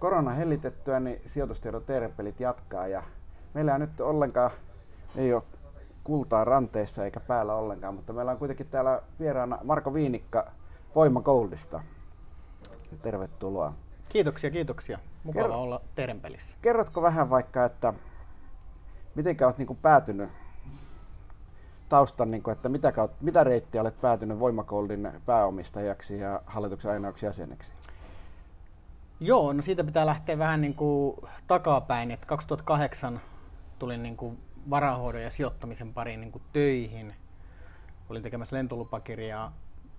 korona hellitettyä, niin sijoitustiedon terpelit jatkaa ja meillä on nyt ollenkaan, ei ole kultaa ranteessa eikä päällä ollenkaan, mutta meillä on kuitenkin täällä vieraana Marko Viinikka Voima Goldista. Tervetuloa. Kiitoksia, kiitoksia. Mukava Kerro, olla Terempelissä. Kerrotko vähän vaikka, että miten olet niin päätynyt taustan, niin kuin, että mitä, kautta, mitä reittiä olet päätynyt Voimakoldin pääomistajaksi ja hallituksen ainoaksi jäseneksi? Joo, no siitä pitää lähteä vähän niin kuin takapäin, että 2008 tulin niin kuin varahoidon ja sijoittamisen pariin niin kuin töihin. Olin tekemässä lentolupakirjaa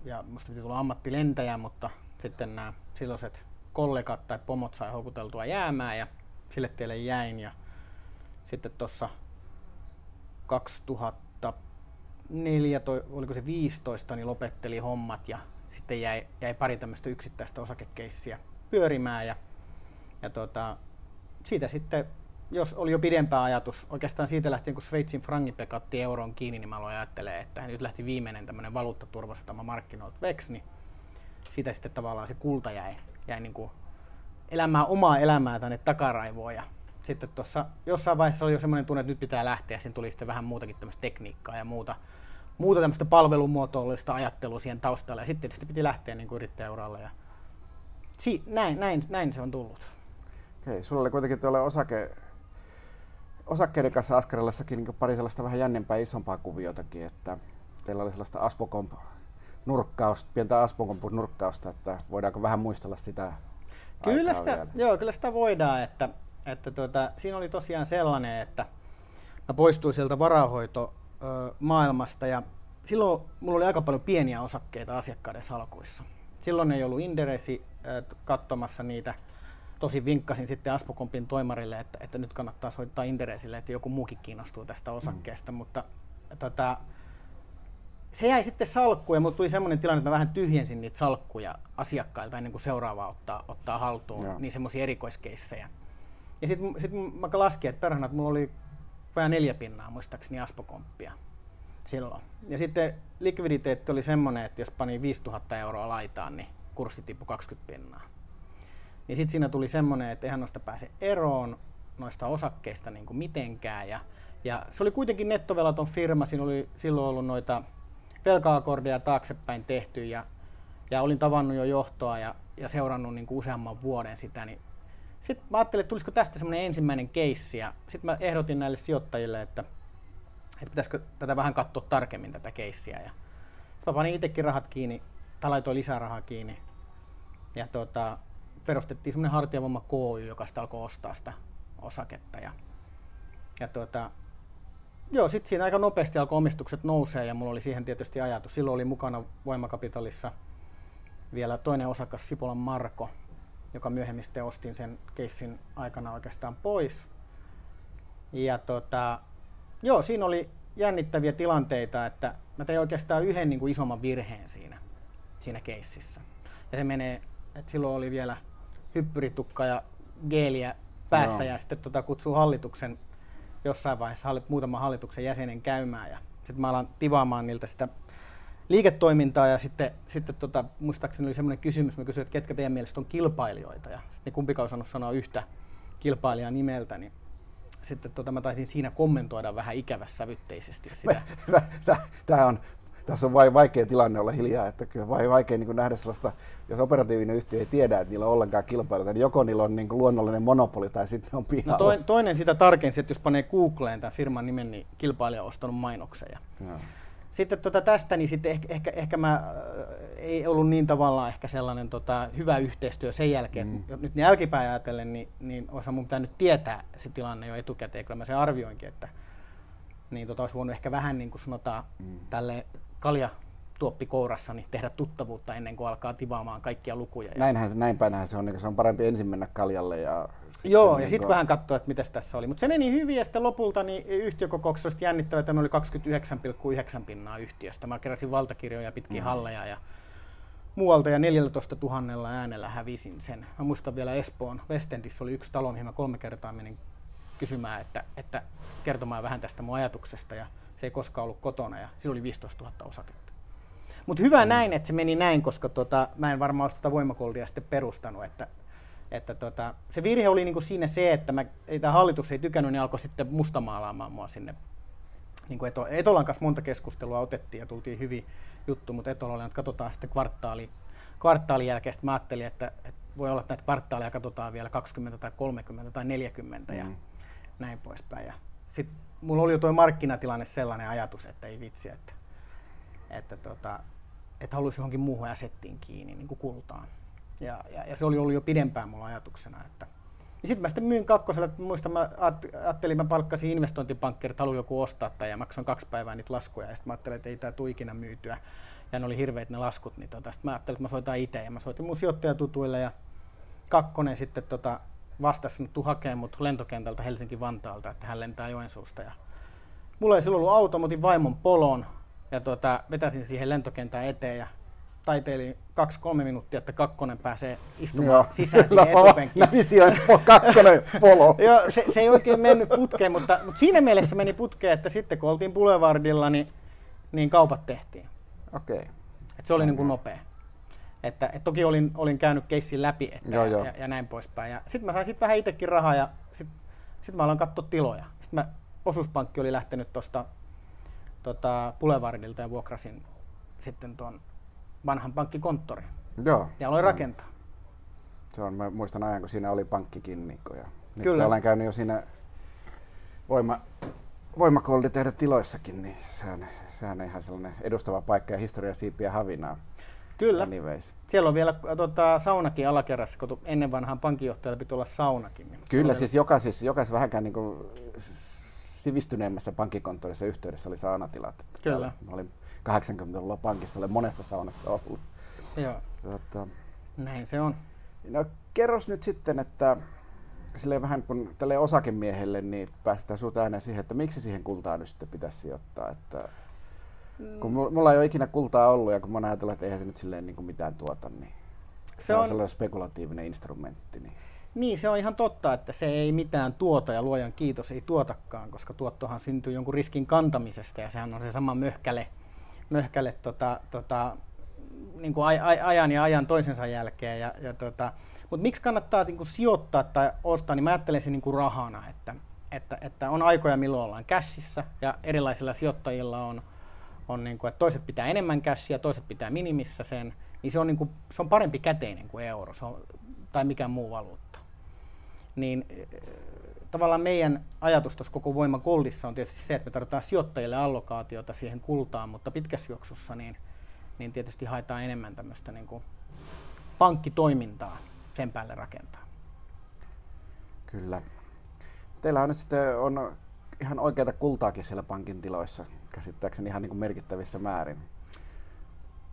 ja musta piti tulla ammattilentäjä, mutta sitten nämä silloiset kollegat tai pomot sai houkuteltua jäämään ja sille tielle jäin. Ja sitten tuossa 2004, oliko se 15, niin lopetteli hommat ja sitten jäi, jäi pari tämmöistä yksittäistä osakekeissiä pyörimään ja, ja tota, siitä sitten, jos oli jo pidempää ajatus, oikeastaan siitä lähtien kun Sveitsin frangi pekatti euron kiinni, niin mä aloin ajattelemaan, että nyt lähti viimeinen tämmöinen valuuttaturvasatama markkinoilta veksi, niin siitä sitten tavallaan se kulta jäi, jäi niin kuin elämään omaa elämää tänne takaraivoon ja sitten tuossa jossain vaiheessa oli jo semmoinen tunne, että nyt pitää lähteä, siinä tuli sitten vähän muutakin tämmöistä tekniikkaa ja muuta, muuta tämmöistä palvelumuotoillista ajattelua siihen taustalle ja sitten tietysti piti lähteä niin kuin yrittäjäuralle ja si- näin, näin, näin se on tullut. Okei, sulla oli kuitenkin tuolla osake, osakkeiden kanssa askarellassakin niin pari sellaista vähän jännempää isompaa kuviotakin, että teillä oli sellaista Aspokomp nurkkausta, pientä Aspokomp nurkkausta, että voidaanko vähän muistella sitä Kyllä sitä, joo, kyllä sitä voidaan, että, että tuota, siinä oli tosiaan sellainen, että mä poistuin sieltä varahoitomaailmasta ja silloin mulla oli aika paljon pieniä osakkeita asiakkaiden salkuissa. Silloin ei ollut Inderesi katsomassa niitä. Tosi vinkkasin sitten Aspokompin toimarille, että, että nyt kannattaa soittaa Inderesille, että joku muukin kiinnostuu tästä osakkeesta, mm. mutta tota, se jäi sitten salkkuun ja mulle tuli semmoinen tilanne, että mä vähän tyhjensin niitä salkkuja asiakkailta ennen kuin seuraava ottaa, ottaa haltuun, Joo. niin semmoisia erikoiskeissejä. Ja sitten sit mä laskin, että perhana, että mulla oli vähän neljä pinnaa muistaakseni Aspokomppia silloin. Ja sitten likviditeetti oli semmoinen, että jos pani 5000 euroa laitaan, niin kurssi tippui 20 pinnaa. Niin sitten siinä tuli semmoinen, että eihän noista pääse eroon noista osakkeista niin kuin mitenkään. Ja, ja se oli kuitenkin nettovelaton firma, siinä oli silloin ollut noita velka-akordeja taaksepäin tehty ja, ja olin tavannut jo johtoa ja, ja seurannut niin kuin useamman vuoden sitä, niin sitten mä ajattelin, että tulisiko tästä semmoinen ensimmäinen keissi ja sitten mä ehdotin näille sijoittajille, että, että pitäisikö tätä vähän katsoa tarkemmin tätä keissiä ja mä panin itsekin rahat kiinni tai laitoin lisää rahaa kiinni ja tota, perustettiin semmoinen hartiavamma KY, joka sitten alkoi ostaa sitä osaketta ja, ja tota, Joo, sitten siinä aika nopeasti alkoi omistukset nousee ja mulla oli siihen tietysti ajatus. Silloin oli mukana Voimakapitalissa vielä toinen osakas Sipolan Marko, joka myöhemmin sitten ostin sen keissin aikana oikeastaan pois. Ja tota, joo, siinä oli jännittäviä tilanteita, että mä tein oikeastaan yhden niin kuin isomman virheen siinä, siinä keississä. Ja se menee, että silloin oli vielä hyppyritukka ja geeliä päässä no. ja sitten tota kutsuu hallituksen jossain vaiheessa hallit, muutaman hallituksen jäsenen käymään ja sitten mä alan tivaamaan niiltä sitä liiketoimintaa ja sitten, sitten tota, muistaakseni oli semmoinen kysymys, mä kysyin, että ketkä teidän mielestä on kilpailijoita ja sitten kumpikaan osannut sanoa yhtä kilpailijaa nimeltä, niin sitten tota, mä taisin siinä kommentoida vähän ikävässävytteisesti sitä. Tämä on tässä on vaikea tilanne olla hiljaa, että kyllä vai, vaikea niin nähdä sellaista, jos operatiivinen yhtiö ei tiedä, että niillä on ollenkaan kilpailuita, niin joko niillä on niin kuin luonnollinen monopoli tai sitten on pihalla. No toinen, toinen sitä tarkensi, että jos panee Googleen tämän firman nimen, niin kilpailija on ostanut mainoksen. Ja. Sitten tota tästä, niin sitten ehkä, ehkä, ehkä mä, äh, ei ollut niin tavallaan ehkä sellainen tota, hyvä yhteistyö sen jälkeen. Mm. Että nyt jälkipäin ajatellen, niin, niin olisi mun pitänyt tietää se tilanne jo etukäteen, kun mä sen arvioinkin, että niin tota, olisi voinut ehkä vähän niin kuin sanotaan mm. tälle kalja tuoppi kourassa, niin tehdä tuttavuutta ennen kuin alkaa tivaamaan kaikkia lukuja. Näinhän, näin päinhän se on, niin se on parempi ensin mennä kaljalle. Ja Joo, niin ja sitten kun... vähän katsoa, että mitä tässä oli. Mutta se meni hyvin ja sitten lopulta niin yhtiökokouksessa oli jännittävä, että oli 29,9 pinnaa yhtiöstä. Mä keräsin valtakirjoja pitkin mm. halleja ja muualta ja 14 000 äänellä hävisin sen. Mä muistan vielä Espoon Westendissä oli yksi talo, mihin mä kolme kertaa menin kysymään, että, että kertomaan vähän tästä mun ajatuksesta. Ja se ei koskaan ollut kotona ja sillä oli 15 000 osaketta. Mutta hyvä mm. näin, että se meni näin, koska tota, mä en varmaan tuota voimakoldia sitten perustanut, että, että tota, se virhe oli niin kuin siinä se, että mä, ei, tämä hallitus ei tykännyt, niin alkoi sitten mustamaalaamaan mua sinne. Niin kuin Eto, Etolan kanssa monta keskustelua otettiin ja tultiin hyvin juttu, mutta Etola oli, että katsotaan sitten kvartaali, kvartaalin jälkeen. Sitten mä ajattelin, että, että voi olla, että näitä kvartaaleja katsotaan vielä 20 tai 30 tai 40 mm. ja näin poispäin. Ja sitten mulla oli jo tuo markkinatilanne sellainen ajatus, että ei vitsi, että, että, tota, että haluaisi johonkin muuhun asettiin kiinni, niin kuin kultaan. Ja, ja, ja, se oli ollut jo pidempään mulla ajatuksena. Että. Ja sitten mä sitten myin kakkoselle, että muistan, mä ajattelin, mä palkkasin investointipankkerit, haluan joku ostaa tai ja maksoin kaksi päivää niitä laskuja. Ja sitten mä ajattelin, että ei tämä tule ikinä myytyä. Ja ne oli hirveät ne laskut, niin tota, sitten mä ajattelin, että mä soitan itse. Ja mä soitin mun sijoittajatutuille ja kakkonen sitten tota, vastasi, että tuu hakemaan mut lentokentältä Helsinki-Vantaalta, että hän lentää Joensuusta. Ja mulla ei silloin ollut auto, mä otin vaimon polon ja tota, vetäsin siihen lentokentän eteen ja taiteili kaksi-kolme minuuttia, että kakkonen pääsee istumaan Joo. sisään siihen etupenkkiin. Visioin kakkonen polo. Joo, se, se, ei oikein mennyt putkeen, mutta, mutta siinä mielessä meni putkeen, että sitten kun oltiin Boulevardilla, niin, niin kaupat tehtiin. Okei. Okay. Et se oli niin kuin nopea. Että, et toki olin, olin käynyt keissin läpi että, joo, ja, ja, ja, näin poispäin. Sitten mä sain sitten vähän itsekin rahaa ja sitten sit mä aloin katsoa tiloja. Sitten mä, osuuspankki oli lähtenyt tuosta tota, Boulevardilta ja vuokrasin sitten tuon vanhan pankkikonttorin. Joo. Ja aloin rakentaa. Se on, mä muistan ajan, kun siinä oli pankkikinnikko. Ja nyt Kyllä. olen käynyt jo siinä voima, voimakoldi tehdä tiloissakin, niin sehän, sehän on ihan sellainen edustava paikka ja historia siipiä havinaa. Kyllä. Anyways. Siellä on vielä tota, saunakin alakerrassa, kun ennen vanhaan pankinjohtajalla piti olla saunakin. Niin Kyllä, siis jokaisessa, jokaisessa vähänkään niin kuin sivistyneemmässä pankkikonttorissa yhteydessä oli saunatilat. Kyllä. Mä olin 80-luvulla pankissa, olen monessa saunassa ollut. Joo. Tota, Näin se on. No kerros nyt sitten, että sille vähän kun tälle osakemiehelle, niin päästään sinut ääneen siihen, että miksi siihen kultaan nyt sitten pitäisi sijoittaa. Että kun mulla ei ole ikinä kultaa ollut ja kun mä oon ajatellut, että eihän se nyt silleen niin kuin mitään tuota, niin se, se on, on sellainen spekulatiivinen instrumentti. Niin. Niin, se on ihan totta, että se ei mitään tuota ja luojan kiitos ei tuotakaan, koska tuottohan syntyy jonkun riskin kantamisesta ja sehän on se sama möhkäle, möhkäle tota, tota, niin kuin ajan ja ajan toisensa jälkeen. Ja, ja tota, mutta miksi kannattaa niin kuin sijoittaa tai ostaa, niin mä ajattelen sen niin kuin rahana, että, että, että on aikoja, milloin ollaan käsissä ja erilaisilla sijoittajilla on, on niin kuin, että toiset pitää enemmän käsiä, toiset pitää minimissä sen, niin se on, niin kuin, se on parempi käteinen kuin euro se on, tai mikään muu valuutta. Niin tavallaan meidän ajatus tuossa koko voima goldissa on tietysti se, että me tarvitaan sijoittajille allokaatiota siihen kultaan, mutta pitkässä juoksussa niin, niin tietysti haetaan enemmän tämmöistä niin kuin pankkitoimintaa sen päälle rakentaa. Kyllä. Teillä on nyt sitten on ihan oikeita kultaakin siellä pankin tiloissa, käsittääkseni ihan niin kuin merkittävissä määrin.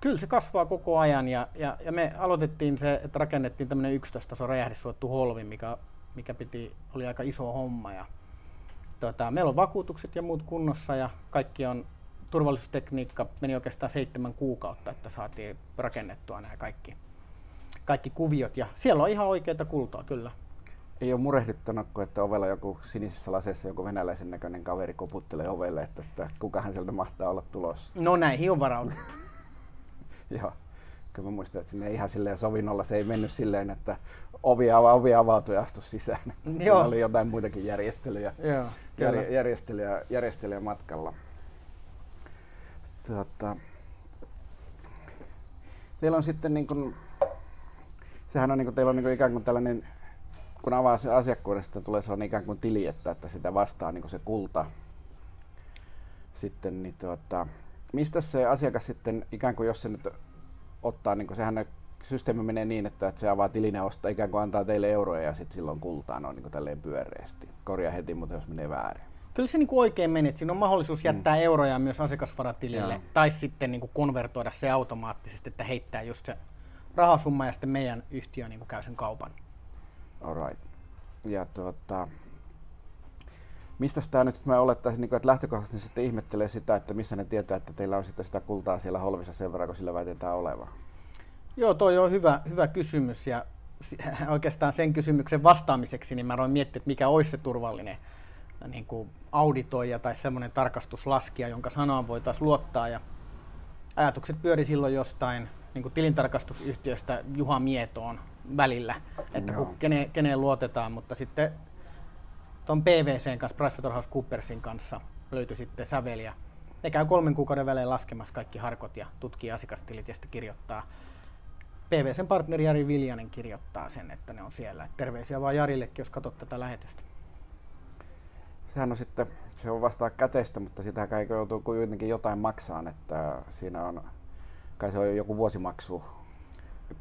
Kyllä se kasvaa koko ajan ja, ja, ja me aloitettiin se, että rakennettiin tämmöinen 11 taso räjähdyssuottu holvi, mikä, mikä piti, oli aika iso homma. Ja, tota, meillä on vakuutukset ja muut kunnossa ja kaikki on turvallisuustekniikka meni oikeastaan seitsemän kuukautta, että saatiin rakennettua nämä kaikki, kaikki kuviot. Ja siellä on ihan oikeita kultaa, kyllä. Ei ole murehdittanut, että ovella joku sinisessä laseessa joku venäläisen näköinen kaveri koputtelee ovelle, että, että kukahan sieltä mahtaa olla tulossa. No näihin on varauduttu. Joo. Kyllä mä muistan, että sinne ihan silleen sovinnolla se ei mennyt silleen, että ovi, ava, ovi avautui ja astui sisään. Joo. oli jotain muitakin järjestelyjä, Joo, jär, järjestelyjä, järjestelyjä matkalla. Tuota, teillä on sitten niin kuin, sehän on niin kuin, teillä on niin kuin ikään kuin tällainen, kun avaa se asiakkuudesta, tulee sellainen ikään kuin tili, että, että sitä vastaa niin kuin se kulta. Sitten, niin tuota, mistä se asiakas sitten, ikään kuin jos se nyt ottaa, niin kuin sehän systeemi menee niin, että, että se avaa tilin ja ostaa, ikään kuin antaa teille euroja ja sitten silloin kultaa noin niin kuin tälleen pyöreästi. Korjaa heti, mutta jos menee väärin. Kyllä se niin kuin oikein menee, siinä on mahdollisuus jättää mm. euroja myös asiakasvaratilille Joo. tai sitten niin kuin konvertoida se automaattisesti, että heittää just se rahasumma ja sitten meidän yhtiö niin kuin käy sen kaupan. Alright. Ja tuota, mistä tämä nyt mä olettaisin, niin että lähtökohtaisesti sitten ihmettelee sitä, että missä ne tietää, että teillä on sitten sitä kultaa siellä holvissa sen verran, kun sillä väitetään olevan? Joo, toi on hyvä, hyvä kysymys ja oikeastaan sen kysymyksen vastaamiseksi niin mä aloin miettiä, että mikä olisi se turvallinen niin kuin auditoija tai semmoinen tarkastuslaskija, jonka sanaan voitaisiin luottaa. Ja ajatukset pyöri silloin jostain niin kuin tilintarkastusyhtiöstä Juha Mietoon välillä, että kun kene, keneen luotetaan, mutta sitten tuon PVCn kanssa, PricewaterhouseCoopersin kanssa löytyi sitten säveliä. Ne käy kolmen kuukauden välein laskemassa kaikki harkot ja tutkii asiakastilit ja sitten kirjoittaa. PVCn partneri Jari Viljanen kirjoittaa sen, että ne on siellä. Terveisiä vaan Jarillekin, jos katsot tätä lähetystä. Sehän on sitten, se on vastaan käteistä, mutta sitä kai joutuu kuitenkin jotain maksaan, että siinä on, kai se on joku vuosimaksu,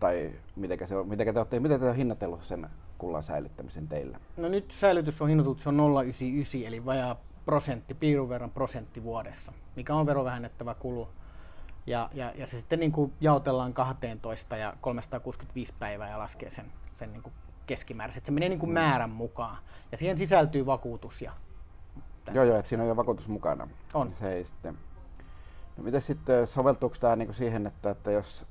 tai miten, se on, te olette, miten te olette hinnatellut sen kullan säilyttämisen teillä? No nyt säilytys on hinnoiteltu, se on 0,99 eli vajaa prosentti, piirun verran prosentti vuodessa, mikä on verovähennettävä kulu. Ja, ja, ja se sitten niin kuin jaotellaan 12 ja 365 päivää ja laskee sen, sen niin kuin keskimääräisesti. Se menee niin kuin mm. määrän mukaan. Ja siihen sisältyy vakuutus. Ja... Joo, joo, että siinä on jo vakuutus mukana. On. Se ei sitten... No miten sitten, soveltuuko tämä niin kuin siihen, että, että jos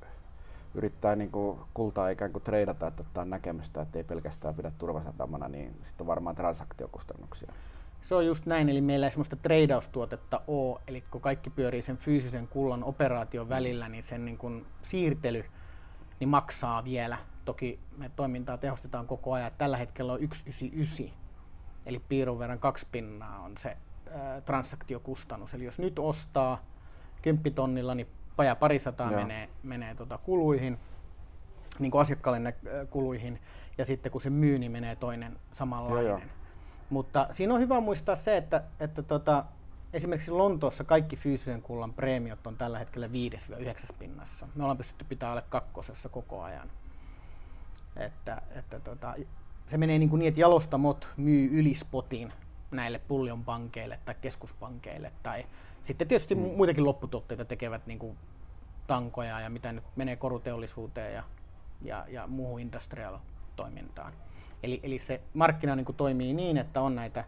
yrittää niin kuin kultaa ikään kuin treidata, että ottaa näkemystä, että ei pelkästään pidä turvasatamana, niin sitten on varmaan transaktiokustannuksia. Se on just näin, eli meillä ei sellaista treidaustuotetta ole, eli kun kaikki pyörii sen fyysisen kullan operaation välillä, niin sen niin kuin siirtely niin maksaa vielä. Toki me toimintaa tehostetaan koko ajan. Tällä hetkellä on 199, eli piirun verran kaksi pinnaa on se ää, transaktiokustannus. Eli jos nyt ostaa 10 tonnilla, niin paja parisataa Joo. menee, menee tota kuluihin, niin kuin asiakkaalle nä- kuluihin, ja sitten kun se myy, niin menee toinen samanlainen. Joo, joo. Mutta siinä on hyvä muistaa se, että, että tota, esimerkiksi Lontoossa kaikki fyysisen kullan preemiot on tällä hetkellä 5-9 pinnassa. Me ollaan pystytty pitämään alle kakkosessa koko ajan. Että, että tota, se menee niin, kuin niin, että jalostamot myy yli spotin näille pullionpankeille tai keskuspankeille tai sitten tietysti mm. muitakin lopputuotteita tekevät niin kuin tankoja ja mitä nyt menee koruteollisuuteen ja, ja, ja muuhun industrial toimintaan. Eli, eli se markkina niin kuin toimii niin, että on näitä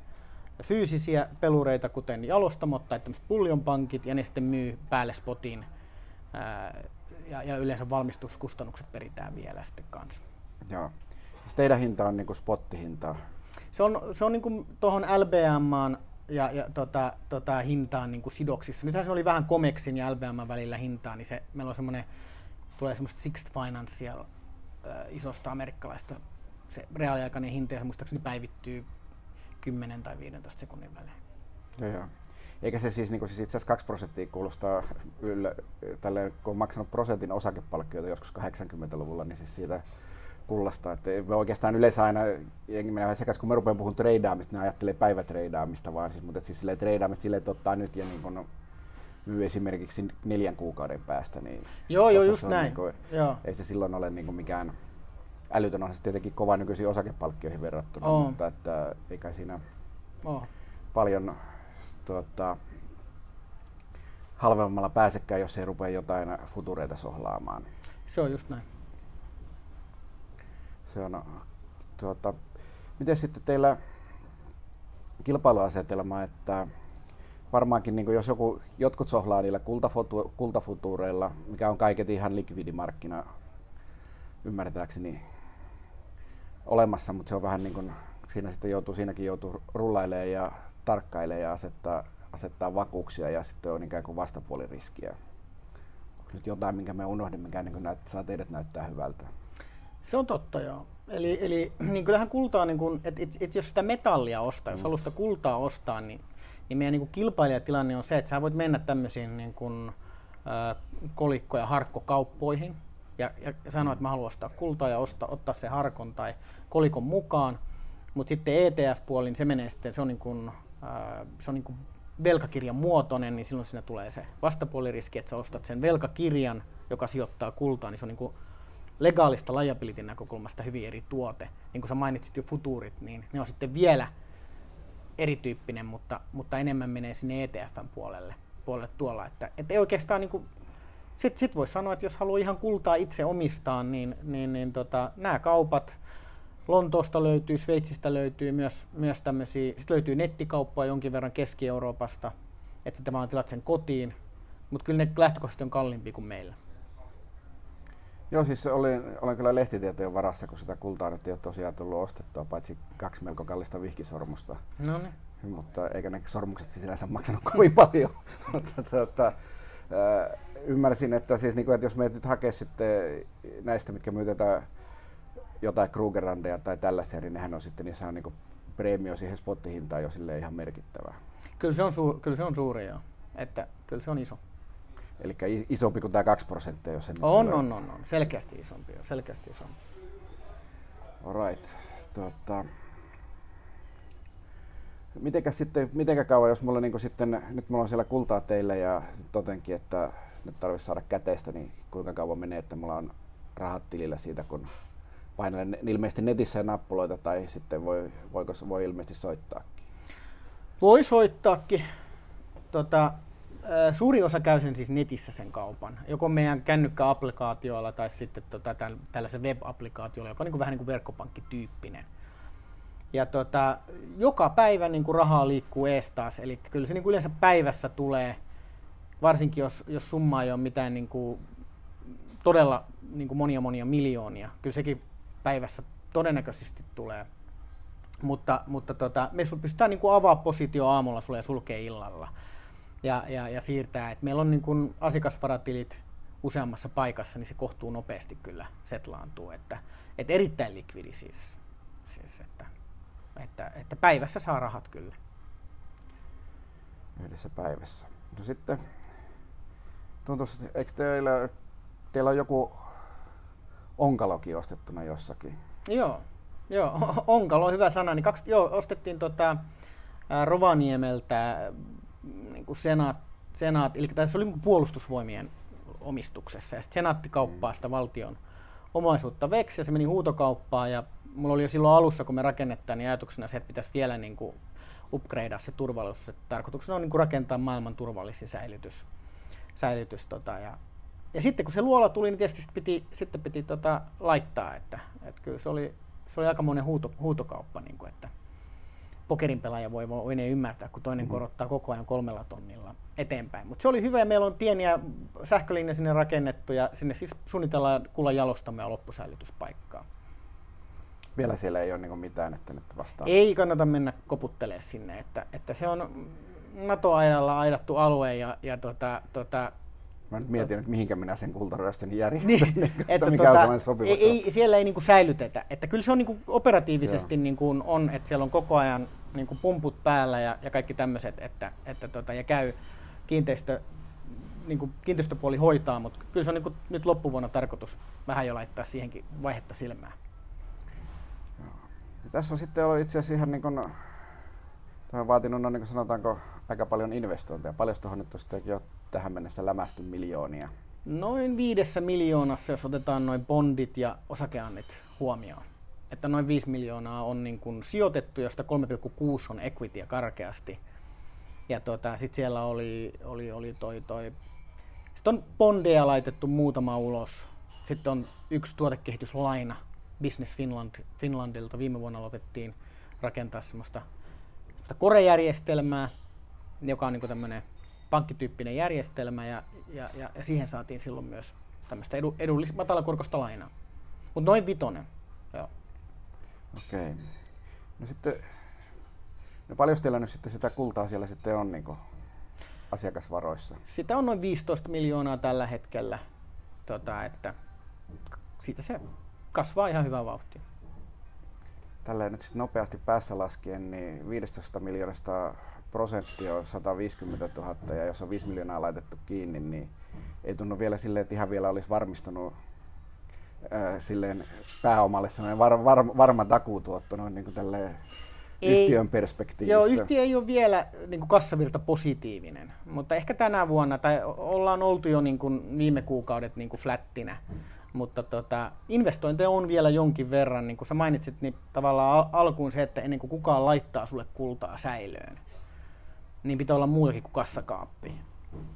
fyysisiä pelureita, kuten jalostamot tai pullionpankit, ja ne sitten myy päälle spotin, ää, ja, ja yleensä valmistuskustannukset peritään vielä sitten kanssa. Joo. Siis teidän hinta on niin spottihintaa? Se on, se on niin tuohon LBM ja, ja tota, tota, hintaan niin kuin sidoksissa. Nythän se oli vähän Comexin ja LBM välillä hintaa, niin se, meillä on semmoinen, tulee semmoista Sixth Financial äh, isosta amerikkalaista se reaaliaikainen hinta ja muistaakseni päivittyy 10 tai 15 sekunnin välein. Joo, joo. Eikä se siis, niin siis itse asiassa 2 prosenttia kuulostaa yllä, tälle, kun on maksanut prosentin osakepalkkioita joskus 80-luvulla, niin siis siitä kullasta. Että oikeastaan yleensä aina jengi menee sekä kun mä rupean puhun treidaamista, niin ajattelee päivätreidaamista vaan, siis, mutta siis silleen treidaamista silleen, että ottaa nyt ja niin kun myy esimerkiksi neljän kuukauden päästä. Niin joo, joo, just näin. Niin kuin, joo. Ei se silloin ole niin kuin mikään älytön on se tietenkin kova nykyisiin osakepalkkioihin verrattuna, oh. mutta että eikä siinä oh. paljon tuota, halvemmalla pääsekään, jos ei rupea jotain futureita sohlaamaan. Se on just näin. Se on, tuota, miten sitten teillä kilpailuasetelma, että varmaankin niin jos joku, jotkut sohlaa niillä kultafutureilla, mikä on kaiket ihan likvidimarkkina ymmärtääkseni olemassa, mutta se on vähän niin kuin, siinä sitten joutuu, siinäkin joutuu rullailemaan ja tarkkailemaan ja asettaa, asettaa vakuuksia ja sitten on ikään kuin vastapuoliriskiä. Onko nyt jotain, minkä me unohdin, mikä niin näyt, saa teidät näyttää hyvältä? Se on totta, joo. Eli, eli niin kyllähän kultaa, niin kuin, että et, et jos sitä metallia ostaa, mm. jos haluaa sitä kultaa ostaa, niin, niin meidän niin kuin kilpailijatilanne on se, että sä voit mennä tämmöisiin niin kuin, äh, kolikko- ja harkkokauppoihin, ja, ja sanoa, että mä haluan ostaa kultaa ja ostaa, ottaa se harkon tai kolikon mukaan. Mutta sitten ETF-puoli, niin se menee sitten, se on, niin kuin, äh, se on niin kuin velkakirjan muotoinen, niin silloin siinä tulee se vastapuoliriski, että sä ostat sen velkakirjan, joka sijoittaa kultaan, niin se on niin kuin legaalista liabilityn näkökulmasta hyvin eri tuote. Niin kuin sä mainitsit jo futuurit, niin ne on sitten vielä erityyppinen, mutta, mutta enemmän menee sinne ETFn puolelle, puolelle tuolla. Että, että ei oikeastaan niin kuin sitten sit voisi sanoa, että jos haluaa ihan kultaa itse omistaa, niin, niin, niin tota, nämä kaupat, Lontoosta löytyy, Sveitsistä löytyy myös, myös tämmöisiä, sitten löytyy nettikauppaa jonkin verran Keski-Euroopasta, että sitten vaan tilat sen kotiin, mutta kyllä ne lähtökohtaisesti on kalliimpi kuin meillä. Joo, siis olin, olen kyllä lehtitietojen varassa, kun sitä kultaa nyt ei ole tosiaan tullut ostettua, paitsi kaksi melko kallista vihkisormusta. No niin. Mutta eikä ne sormukset sinänsä maksanut kovin paljon. mutta tuota, ymmärsin, että, siis, niin kuin, että jos me nyt hakee sitten näistä, mitkä myytetään jotain Krugerandeja tai tällaisia, niin nehän on sitten, niissä on niin preemio siihen spottihintaan jo sille ihan merkittävää. Kyllä se on, su- kyllä se on suuri joo. Että kyllä se on iso. Eli isompi kuin tämä 2 prosenttia, jos se on, on, on, on, selkeästi isompi, jo, selkeästi isompi. Alright. Tuota, mitenkä sitten, mitenkä kauan, jos mulla niin sitten, nyt mulla on siellä kultaa teille ja totenkin, että nyt tarvitsisi saada käteistä, niin kuinka kauan menee, että mulla on rahat tilillä siitä, kun painelen ilmeisesti netissä nappuloita tai sitten voi, voiko, voi ilmeisesti soittaakin? Voi soittaakin. Tota, suuri osa käy sen siis netissä sen kaupan, joko meidän kännykkäapplikaatioilla tai sitten tota, tällaisen web-applikaatiolla, joka on niin kuin, vähän niin kuin verkkopankkityyppinen. Ja tota, joka päivä niin kuin rahaa liikkuu ees taas, eli kyllä se niin kuin yleensä päivässä tulee, varsinkin jos, jos summa ei ole mitään niin kuin, todella niin kuin monia monia miljoonia. Kyllä sekin päivässä todennäköisesti tulee. Mutta, mutta tota, me pystytään niin kuin avaa positio aamulla sulle ja sulkee illalla ja, ja, ja siirtää. Et meillä on niin kuin asiakasvaratilit useammassa paikassa, niin se kohtuu nopeasti kyllä setlaantuu. Että, et erittäin likvidi siis. siis että, että, että päivässä saa rahat kyllä. Yhdessä päivässä. No sitten tuntuu, eikö teillä, teillä on joku onkalokin ostettuna jossakin? Joo, joo onkalo on hyvä sana. Niin kaksi, joo, ostettiin tota, Rovaniemeltä niin kuin senaat, senaat, eli tässä oli niin puolustusvoimien omistuksessa, ja sitten senaatti kauppaa sitä valtion omaisuutta veksi, ja se meni huutokauppaan, ja mulla oli jo silloin alussa, kun me rakennettiin, niin ajatuksena se, että pitäisi vielä niin kuin upgradea se turvallisuus, että tarkoituksena on niin kuin rakentaa maailman turvallisin säilytys, säilytys tota, ja, ja sitten kun se luola tuli, niin tietysti sitten piti, sitten piti tota, laittaa, että, että kyllä se oli, se oli aika monen huuto, huutokauppa, niin kuin, että pokerin pelaaja voi oikein ymmärtää, kun toinen mm-hmm. korottaa koko ajan kolmella tonnilla eteenpäin. Mutta se oli hyvä ja meillä on pieniä sähkölinja sinne rakennettu ja sinne siis suunnitellaan kullan jalostamme ja loppusäilytyspaikkaa. Vielä siellä ei ole niin mitään, että nyt vastaan. Ei kannata mennä koputtelemaan sinne, että, että se on NATO-aidalla aidattu alue ja, ja tota, tota, Mä nyt mietin, että mihinkä minä sen kultaryöstön järjestän, niin, niin että mikä tota, on sopiva. Ei, ei, siellä ei niinku säilytetä. Että kyllä se on niinku operatiivisesti niinku on, että siellä on koko ajan niinku pumput päällä ja, ja kaikki tämmöiset, että, että tota, ja käy kiinteistö, niinku kiinteistöpuoli hoitaa, mutta kyllä se on niinku nyt loppuvuonna tarkoitus vähän jo laittaa siihenkin vaihetta silmään. Ja tässä on sitten ollut itse asiassa ihan niin kuin, tämä on vaatinut, no, niin kuin sanotaanko, aika paljon investointeja. Paljon tuohon nyt on sittenkin jo tähän mennessä lämästy miljoonia? Noin viidessä miljoonassa, jos otetaan noin bondit ja osakeannit huomioon. Että noin 5 miljoonaa on niin kuin sijoitettu, josta 3,6 on equityä karkeasti. Ja tota, sitten siellä oli, oli, oli toi, toi. Sitten on bondeja laitettu muutama ulos. Sitten on yksi tuotekehityslaina Business Finland, Finlandilta. Viime vuonna aloitettiin rakentaa semmoista, semmoista korejärjestelmää, joka on niin tämmöinen pankkityyppinen järjestelmä ja, ja, ja, ja siihen saatiin silloin myös tämmöistä edu, edullis, matalakorkoista lainaa. Mutta noin vitonen. Okei. Okay. No sitten, no paljon teillä nyt sitten sitä kultaa siellä sitten on niin asiakasvaroissa? Sitä on noin 15 miljoonaa tällä hetkellä, tota, että siitä se kasvaa ihan hyvää vauhtia. Tällä nyt sitten nopeasti päässä laskien, niin 15 miljoonasta prosentti on 150 000 ja jos on 5 miljoonaa laitettu kiinni, niin ei tunnu vielä silleen, että ihan vielä olisi varmistunut ää, silleen pääomalle sellainen var, var, varma takuutuotto noin niin kuin tälleen ei, yhtiön perspektiivistä. Joo, yhtiö ei ole vielä niin kuin kassavirta positiivinen, mutta ehkä tänä vuonna, tai ollaan oltu jo niin kuin viime kuukaudet niin kuin flättinä, mutta tota, investointeja on vielä jonkin verran, niin kuin sä mainitsit, niin tavallaan al- alkuun se, että ennen kuin kukaan laittaa sulle kultaa säilöön, niin pitää olla muutakin kuin kassakaappi.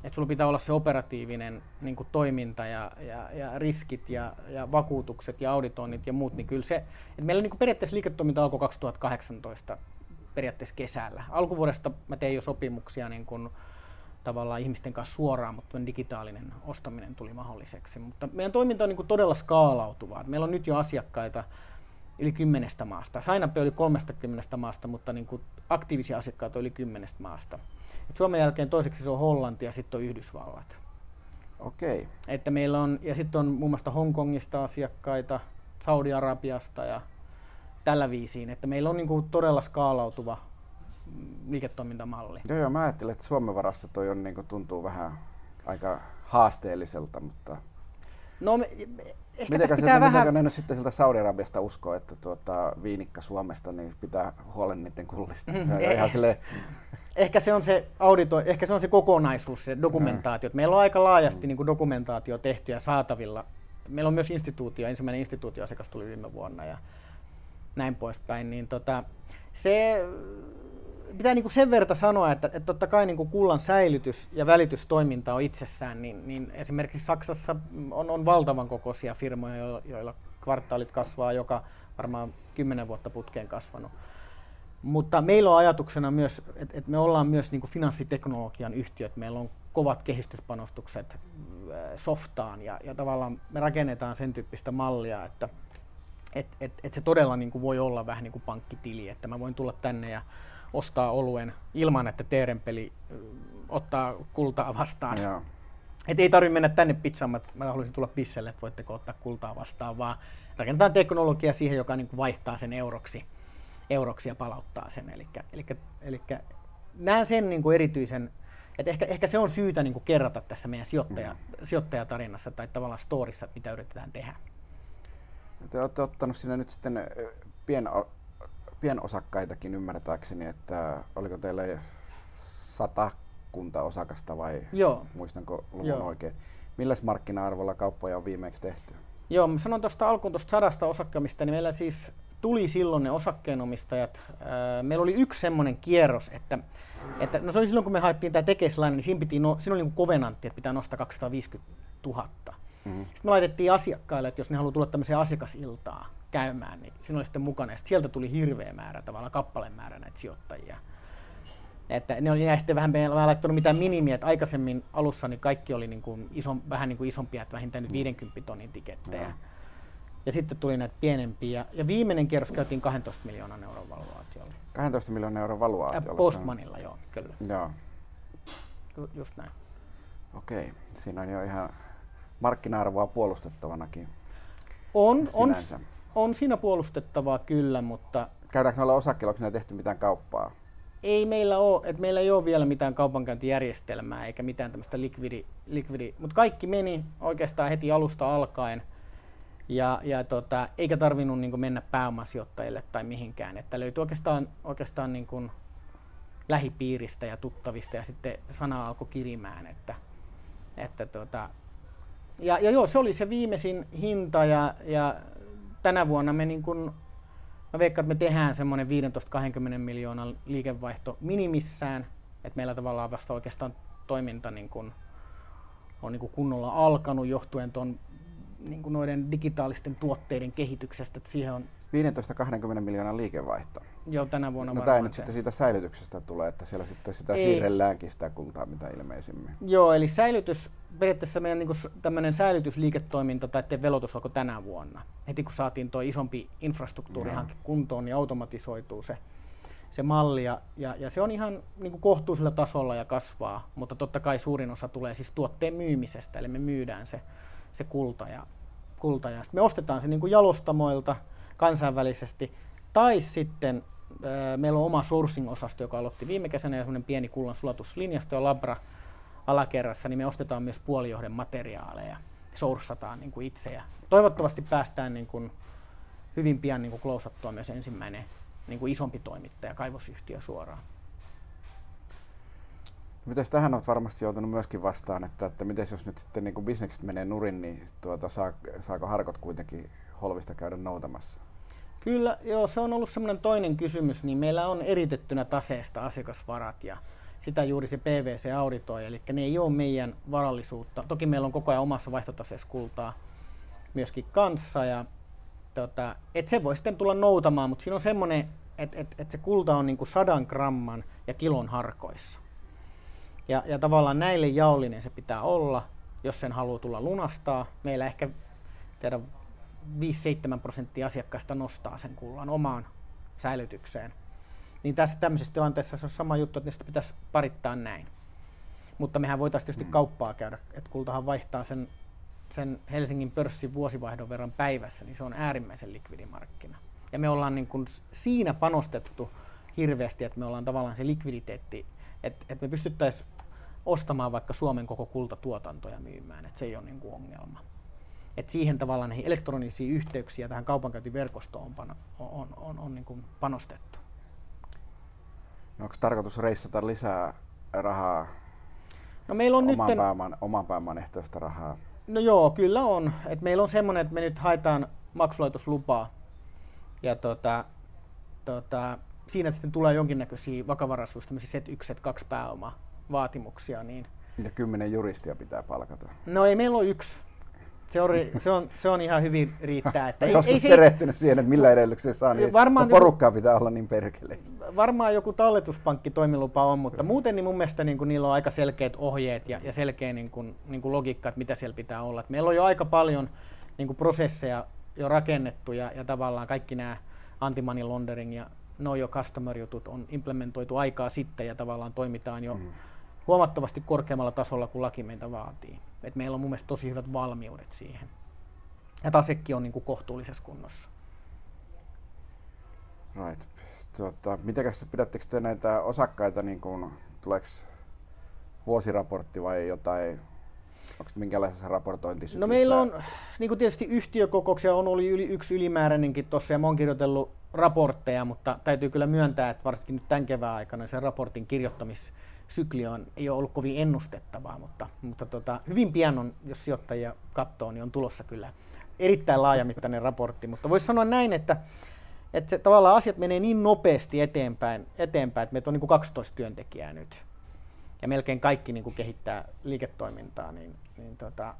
Et sulla pitää olla se operatiivinen niin kuin toiminta ja, ja, ja riskit ja, ja vakuutukset ja auditoinnit ja muut, niin kyllä se, että meillä niin kuin periaatteessa liiketoiminta alkoi 2018 periaatteessa kesällä. Alkuvuodesta mä tein jo sopimuksia niin kuin, tavallaan ihmisten kanssa suoraan, mutta digitaalinen ostaminen tuli mahdolliseksi. Mutta meidän toiminta on niin kuin todella skaalautuvaa. Meillä on nyt jo asiakkaita yli kymmenestä maasta. Sainappi oli 30 maasta, mutta niin kuin aktiivisia asiakkaita oli kymmenestä maasta. Et Suomen jälkeen toiseksi se on Hollanti ja sitten on Yhdysvallat. Okei. Että meillä on, ja sitten on muun muassa Hongkongista asiakkaita, Saudi-Arabiasta ja tällä viisiin, että meillä on niin kuin todella skaalautuva liiketoimintamalli. Joo, joo, mä ajattelen, että Suomen varassa toi on, niin kuin, tuntuu vähän aika haasteelliselta, mutta No, me, ehkä Mitenkä, pitää vähän... nyt sitten sieltä Saudi-Arabiasta uskoo, että tuota, viinikka Suomesta niin pitää huolen niiden kullista? Mm, Se on eh- ihan silleen, ehkä se on se audito, ehkä se on se kokonaisuus, se dokumentaatio. Mm. Meillä on aika laajasti niin kuin dokumentaatio tehty ja saatavilla. Meillä on myös instituutio, ensimmäinen instituutioasiakas tuli viime vuonna ja näin poispäin. Niin tota, se pitää niin kuin sen verran sanoa, että, että totta kai niin kuin kullan säilytys ja välitystoiminta on itsessään, niin, niin esimerkiksi Saksassa on, on valtavan kokoisia firmoja, jo- joilla kvartaalit kasvaa joka varmaan kymmenen vuotta putkeen kasvanut. Mutta meillä on ajatuksena myös, että, että me ollaan myös niin kuin finanssiteknologian yhtiöt. Meillä on kovat kehityspanostukset äh, softaan ja, ja tavallaan me rakennetaan sen tyyppistä mallia, että et, et, et se todella niin kuin voi olla vähän niin kuin pankkitili, että mä voin tulla tänne ja ostaa oluen ilman, että Teerenpeli äh, ottaa kultaa vastaan. joo. Et ei tarvitse mennä tänne pizzaan, että mä haluaisin tulla pisselle, että voitteko ottaa kultaa vastaan, vaan rakennetaan teknologia siihen, joka niin kuin vaihtaa sen euroksi, euroksi ja palauttaa sen. Eli näen sen niin kuin erityisen, että ehkä, ehkä se on syytä niin kuin kerrata tässä meidän sijoittaja, sijoittajatarinassa tai tavallaan storissa, mitä yritetään tehdä. Te olette ottanut sinne nyt sitten pien, pienosakkaitakin ymmärtääkseni, että oliko teillä sata kunta osakasta vai Joo. muistanko luvun Joo. oikein? Milläs markkina-arvolla kauppoja on viimeksi tehty? Joo, mä sanon tuosta alkuun tuosta sadasta osakkeemista, niin meillä siis tuli silloin ne osakkeenomistajat. Ää, Meillä oli yksi semmoinen kierros, että, että no se oli silloin kun me haettiin tämä tekeislainen, niin siinä, piti no, siinä oli niin kovenantti, että pitää nostaa 250 000. Mm. Sitten me laitettiin asiakkaille, että jos ne haluaa tulla tämmöiseen asiakasiltaan käymään, niin siinä oli sitten mukana. Ja sitten sieltä tuli hirveä määrä, tavallaan kappalemäärä näitä sijoittajia. Että ne oli sitten vähän, meillä ei laittanut mitään minimiä, että aikaisemmin alussa niin kaikki oli niin kuin ison, vähän niin kuin isompia, että vähintään nyt 50 tonnin tikettejä. Joo. Ja sitten tuli näitä pienempiä. Ja, ja viimeinen kierros käytiin 12 miljoonan euron valuaatiolla. 12 miljoonaa euron Äh, valuaatiolla. Postmanilla, joo, kyllä. Joo, Ju- Just näin. okei. Siinä on jo ihan markkina-arvoa puolustettavanakin On, on, sinänsä. on siinä puolustettavaa kyllä, mutta Käydäänkö noilla osakkeilla, tehty mitään kauppaa? ei meillä ole, että meillä ei ole vielä mitään kaupankäyntijärjestelmää eikä mitään tämmöistä likvidi, likvidi mutta kaikki meni oikeastaan heti alusta alkaen. Ja, ja tota, eikä tarvinnut niin mennä pääomasijoittajille tai mihinkään. Että löytyi oikeastaan, oikeastaan niin kuin lähipiiristä ja tuttavista ja sitten sana alkoi kirimään. Että, että tota, ja, ja joo, se oli se viimeisin hinta ja, ja tänä vuonna me niin kuin, mä veikkaan, että me tehdään semmoinen 15-20 miljoonan liikevaihto minimissään, että meillä tavallaan vasta oikeastaan toiminta niin kuin, on niin kuin kunnolla alkanut johtuen tuon niin kuin noiden digitaalisten tuotteiden kehityksestä, että siihen on 15-20 miljoonan liikevaihto. jo tänä vuonna No tämä nyt sitten siitä säilytyksestä tulee, että siellä sitten sitä Ei. siirrelläänkin sitä kultaa mitä ilmeisimmin. Joo, eli säilytys, periaatteessa meidän niin tämmöinen säilytysliiketoiminta tai velotus alkoi tänä vuonna. Heti kun saatiin tuo isompi infrastruktuurihanke kuntoon, niin automatisoituu se, se malli ja, ja, ja se on ihan niin kuin kohtuullisella tasolla ja kasvaa, mutta totta kai suurin osa tulee siis tuotteen myymisestä, eli me myydään se, se kulta ja, kulta ja sitten me ostetaan se niin kuin jalostamoilta kansainvälisesti tai sitten ää, meillä on oma sourcing-osasto, joka aloitti viime kesänä ja semmoinen pieni kullan sulatuslinjasto ja labra alakerrassa, niin me ostetaan myös puolijohden materiaaleja, soursataan niin kuin itse ja toivottavasti päästään niin kuin hyvin pian niin kuin klousattua myös ensimmäinen niin kuin isompi toimittaja, kaivosyhtiö suoraan. Miten tähän olet varmasti joutunut myöskin vastaan, että, että miten jos nyt sitten niin bisnekset menee nurin, niin tuota, saa, saako harkot kuitenkin holvista käydä noutamassa? Kyllä, joo, se on ollut semmoinen toinen kysymys, niin meillä on eritettynä taseesta asiakasvarat ja sitä juuri se PVC auditoi, eli ne ei ole meidän varallisuutta. Toki meillä on koko ajan omassa vaihtotaseessa kultaa myöskin kanssa ja tota, et se voi sitten tulla noutamaan, mutta siinä on semmoinen, että et, et se kulta on niinku sadan gramman ja kilon harkoissa. Ja, ja tavallaan näille jaollinen se pitää olla, jos sen haluaa tulla lunastaa. Meillä ehkä tiedä, 5-7 prosenttia asiakkaista nostaa sen kullan omaan säilytykseen. Niin tässä tämmöisessä tilanteessa se on sama juttu, että niistä pitäisi parittaa näin. Mutta mehän voitaisiin tietysti kauppaa käydä, että kultahan vaihtaa sen sen Helsingin pörssin vuosivaihdon verran päivässä, niin se on äärimmäisen likvidimarkkina. Ja me ollaan niin kuin siinä panostettu hirveästi, että me ollaan tavallaan se likviditeetti, että, että me pystyttäisiin ostamaan vaikka Suomen koko kultatuotanto ja myymään, että se ei ole niin kuin ongelma. Et siihen tavallaan näihin elektronisiin yhteyksiin ja tähän kaupankäyntiverkostoon on, on, on, on, on niin kuin panostettu. No onko tarkoitus reissata lisää rahaa No meillä on oman, nytten, pääoman, oman pääoman ehtoista rahaa? No joo, kyllä on. Et meillä on semmoinen, että me nyt haetaan maksulaitoslupaa. Ja tota, tota, siinä sitten tulee jonkinnäköisiä vakavaraisuus, tämmöisiä set 1, set 2 pääoma vaatimuksia. Niin... Ja kymmenen juristia pitää palkata. No ei, meillä on yksi. Se on, se on, se on ihan hyvin riittää. Että ei, ei se perehtynyt siihen, että millä edellyksellä saa, niin varmaan porukkaa joku, pitää olla niin perkeleistä. Varmaan joku talletuspankki toimilupa on, mutta muuten niin mun mielestä niin kuin, niillä on aika selkeät ohjeet ja, ja selkeä niin kuin, niin kuin logiikka, että mitä siellä pitää olla. Et meillä on jo aika paljon niin kuin prosesseja jo rakennettu ja, ja tavallaan kaikki nämä anti-money laundering ja know your customer jutut on implementoitu aikaa sitten ja tavallaan toimitaan jo mm. huomattavasti korkeammalla tasolla kuin laki meitä vaatii. Et meillä on mun mielestä tosi hyvät valmiudet siihen. Ja tasekki on niin kuin kohtuullisessa kunnossa. Right. Tuota, mitenkäs pidättekö te näitä osakkaita, niin kuin, tuleeko vuosiraportti vai jotain Onko minkälaisessa raportointisyklissä? No meillä on, niin kuin tietysti yhtiökokouksia on ollut yli, yksi ylimääräinenkin tuossa ja mä oon kirjoitellut raportteja, mutta täytyy kyllä myöntää, että varsinkin nyt tämän kevään aikana sen raportin kirjoittamissykli on, ei ole ollut kovin ennustettavaa, mutta, mutta tota, hyvin pian on, jos sijoittajia katsoo, niin on tulossa kyllä erittäin laajamittainen raportti, mutta voisi sanoa näin, että, että se, tavallaan asiat menee niin nopeasti eteenpäin, eteenpäin että meitä on niin kuin 12 työntekijää nyt ja melkein kaikki niin kuin kehittää liiketoimintaa, niin, niin tota,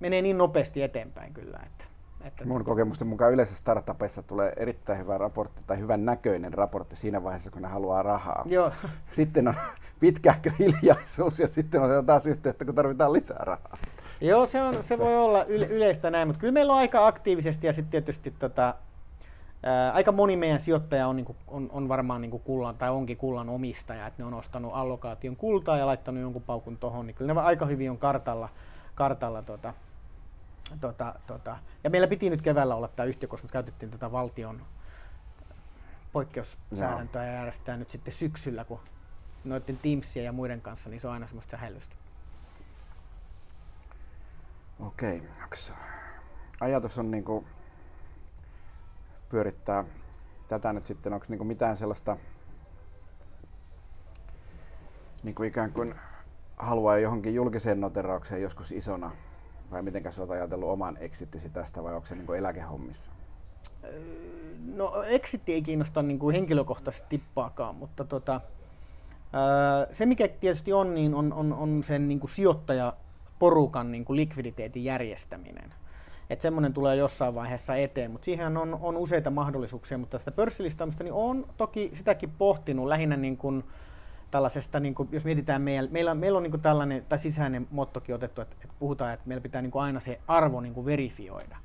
menee niin nopeasti eteenpäin kyllä. Että, että Mun kokemusten mukaan yleensä startupeissa tulee erittäin hyvä raportti tai hyvän näköinen raportti siinä vaiheessa, kun ne haluaa rahaa. Joo. Sitten on pitkähkö hiljaisuus ja sitten on taas yhteyttä, kun tarvitaan lisää rahaa. Joo, se, on, se voi olla yle, yleistä näin, mutta kyllä meillä on aika aktiivisesti ja sitten tietysti tota, Ää, aika moni meidän sijoittaja on, niin kuin, on, on varmaan niin kuin kullan tai onkin kullan omistaja, että ne on ostanut allokaation kultaa ja laittanut jonkun paukun tohon, niin kyllä ne aika hyvin on kartalla, kartalla tota, tota, tota. Ja meillä piti nyt keväällä olla tämä yhtiö, koska me käytettiin tätä valtion poikkeussäädäntöä ja järjestetään nyt sitten syksyllä, kun noiden Teamsien ja muiden kanssa, niin se on aina semmoista sähellystä. Okei. Ajatus on niinku pyörittää tätä nyt sitten? Onko niinku mitään sellaista niinku ikään kuin haluaa johonkin julkiseen noteraukseen joskus isona? Vai miten sä oot ajatellut oman exitisi tästä vai onko se niinku eläkehommissa? No exit ei kiinnosta niin kuin henkilökohtaisesti tippaakaan, mutta tota, se mikä tietysti on, niin on, on, on sen niin kuin sijoittajaporukan niin kuin likviditeetin järjestäminen että semmoinen tulee jossain vaiheessa eteen, mutta siihen on, on useita mahdollisuuksia, mutta tästä pörssilistaamista niin on toki sitäkin pohtinut lähinnä niin kuin tällaisesta, niin kuin, jos mietitään, meillä, meillä, meillä on niin kuin tällainen, tai sisäinen mottokin otettu, että, että puhutaan, että meillä pitää niin kuin aina se arvo niin kuin verifioida.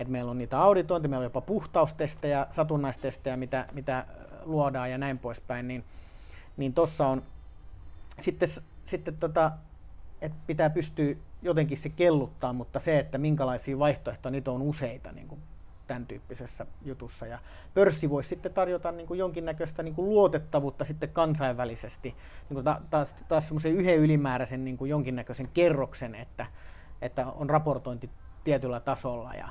Että meillä on niitä auditointia, meillä on jopa puhtaustestejä, satunnaistestejä, mitä, mitä luodaan ja näin poispäin, niin, niin tuossa on sitten, sitten tota, että pitää pystyä jotenkin se kelluttaa, mutta se, että minkälaisia vaihtoehtoja, niitä on useita niin kuin tämän tyyppisessä jutussa. Ja pörssi voisi sitten tarjota niin kuin jonkinnäköistä niin kuin luotettavuutta sitten kansainvälisesti, niin kuin ta- taas, taas semmoisen yhden ylimääräisen niin kuin jonkinnäköisen kerroksen, että, että on raportointi tietyllä tasolla ja,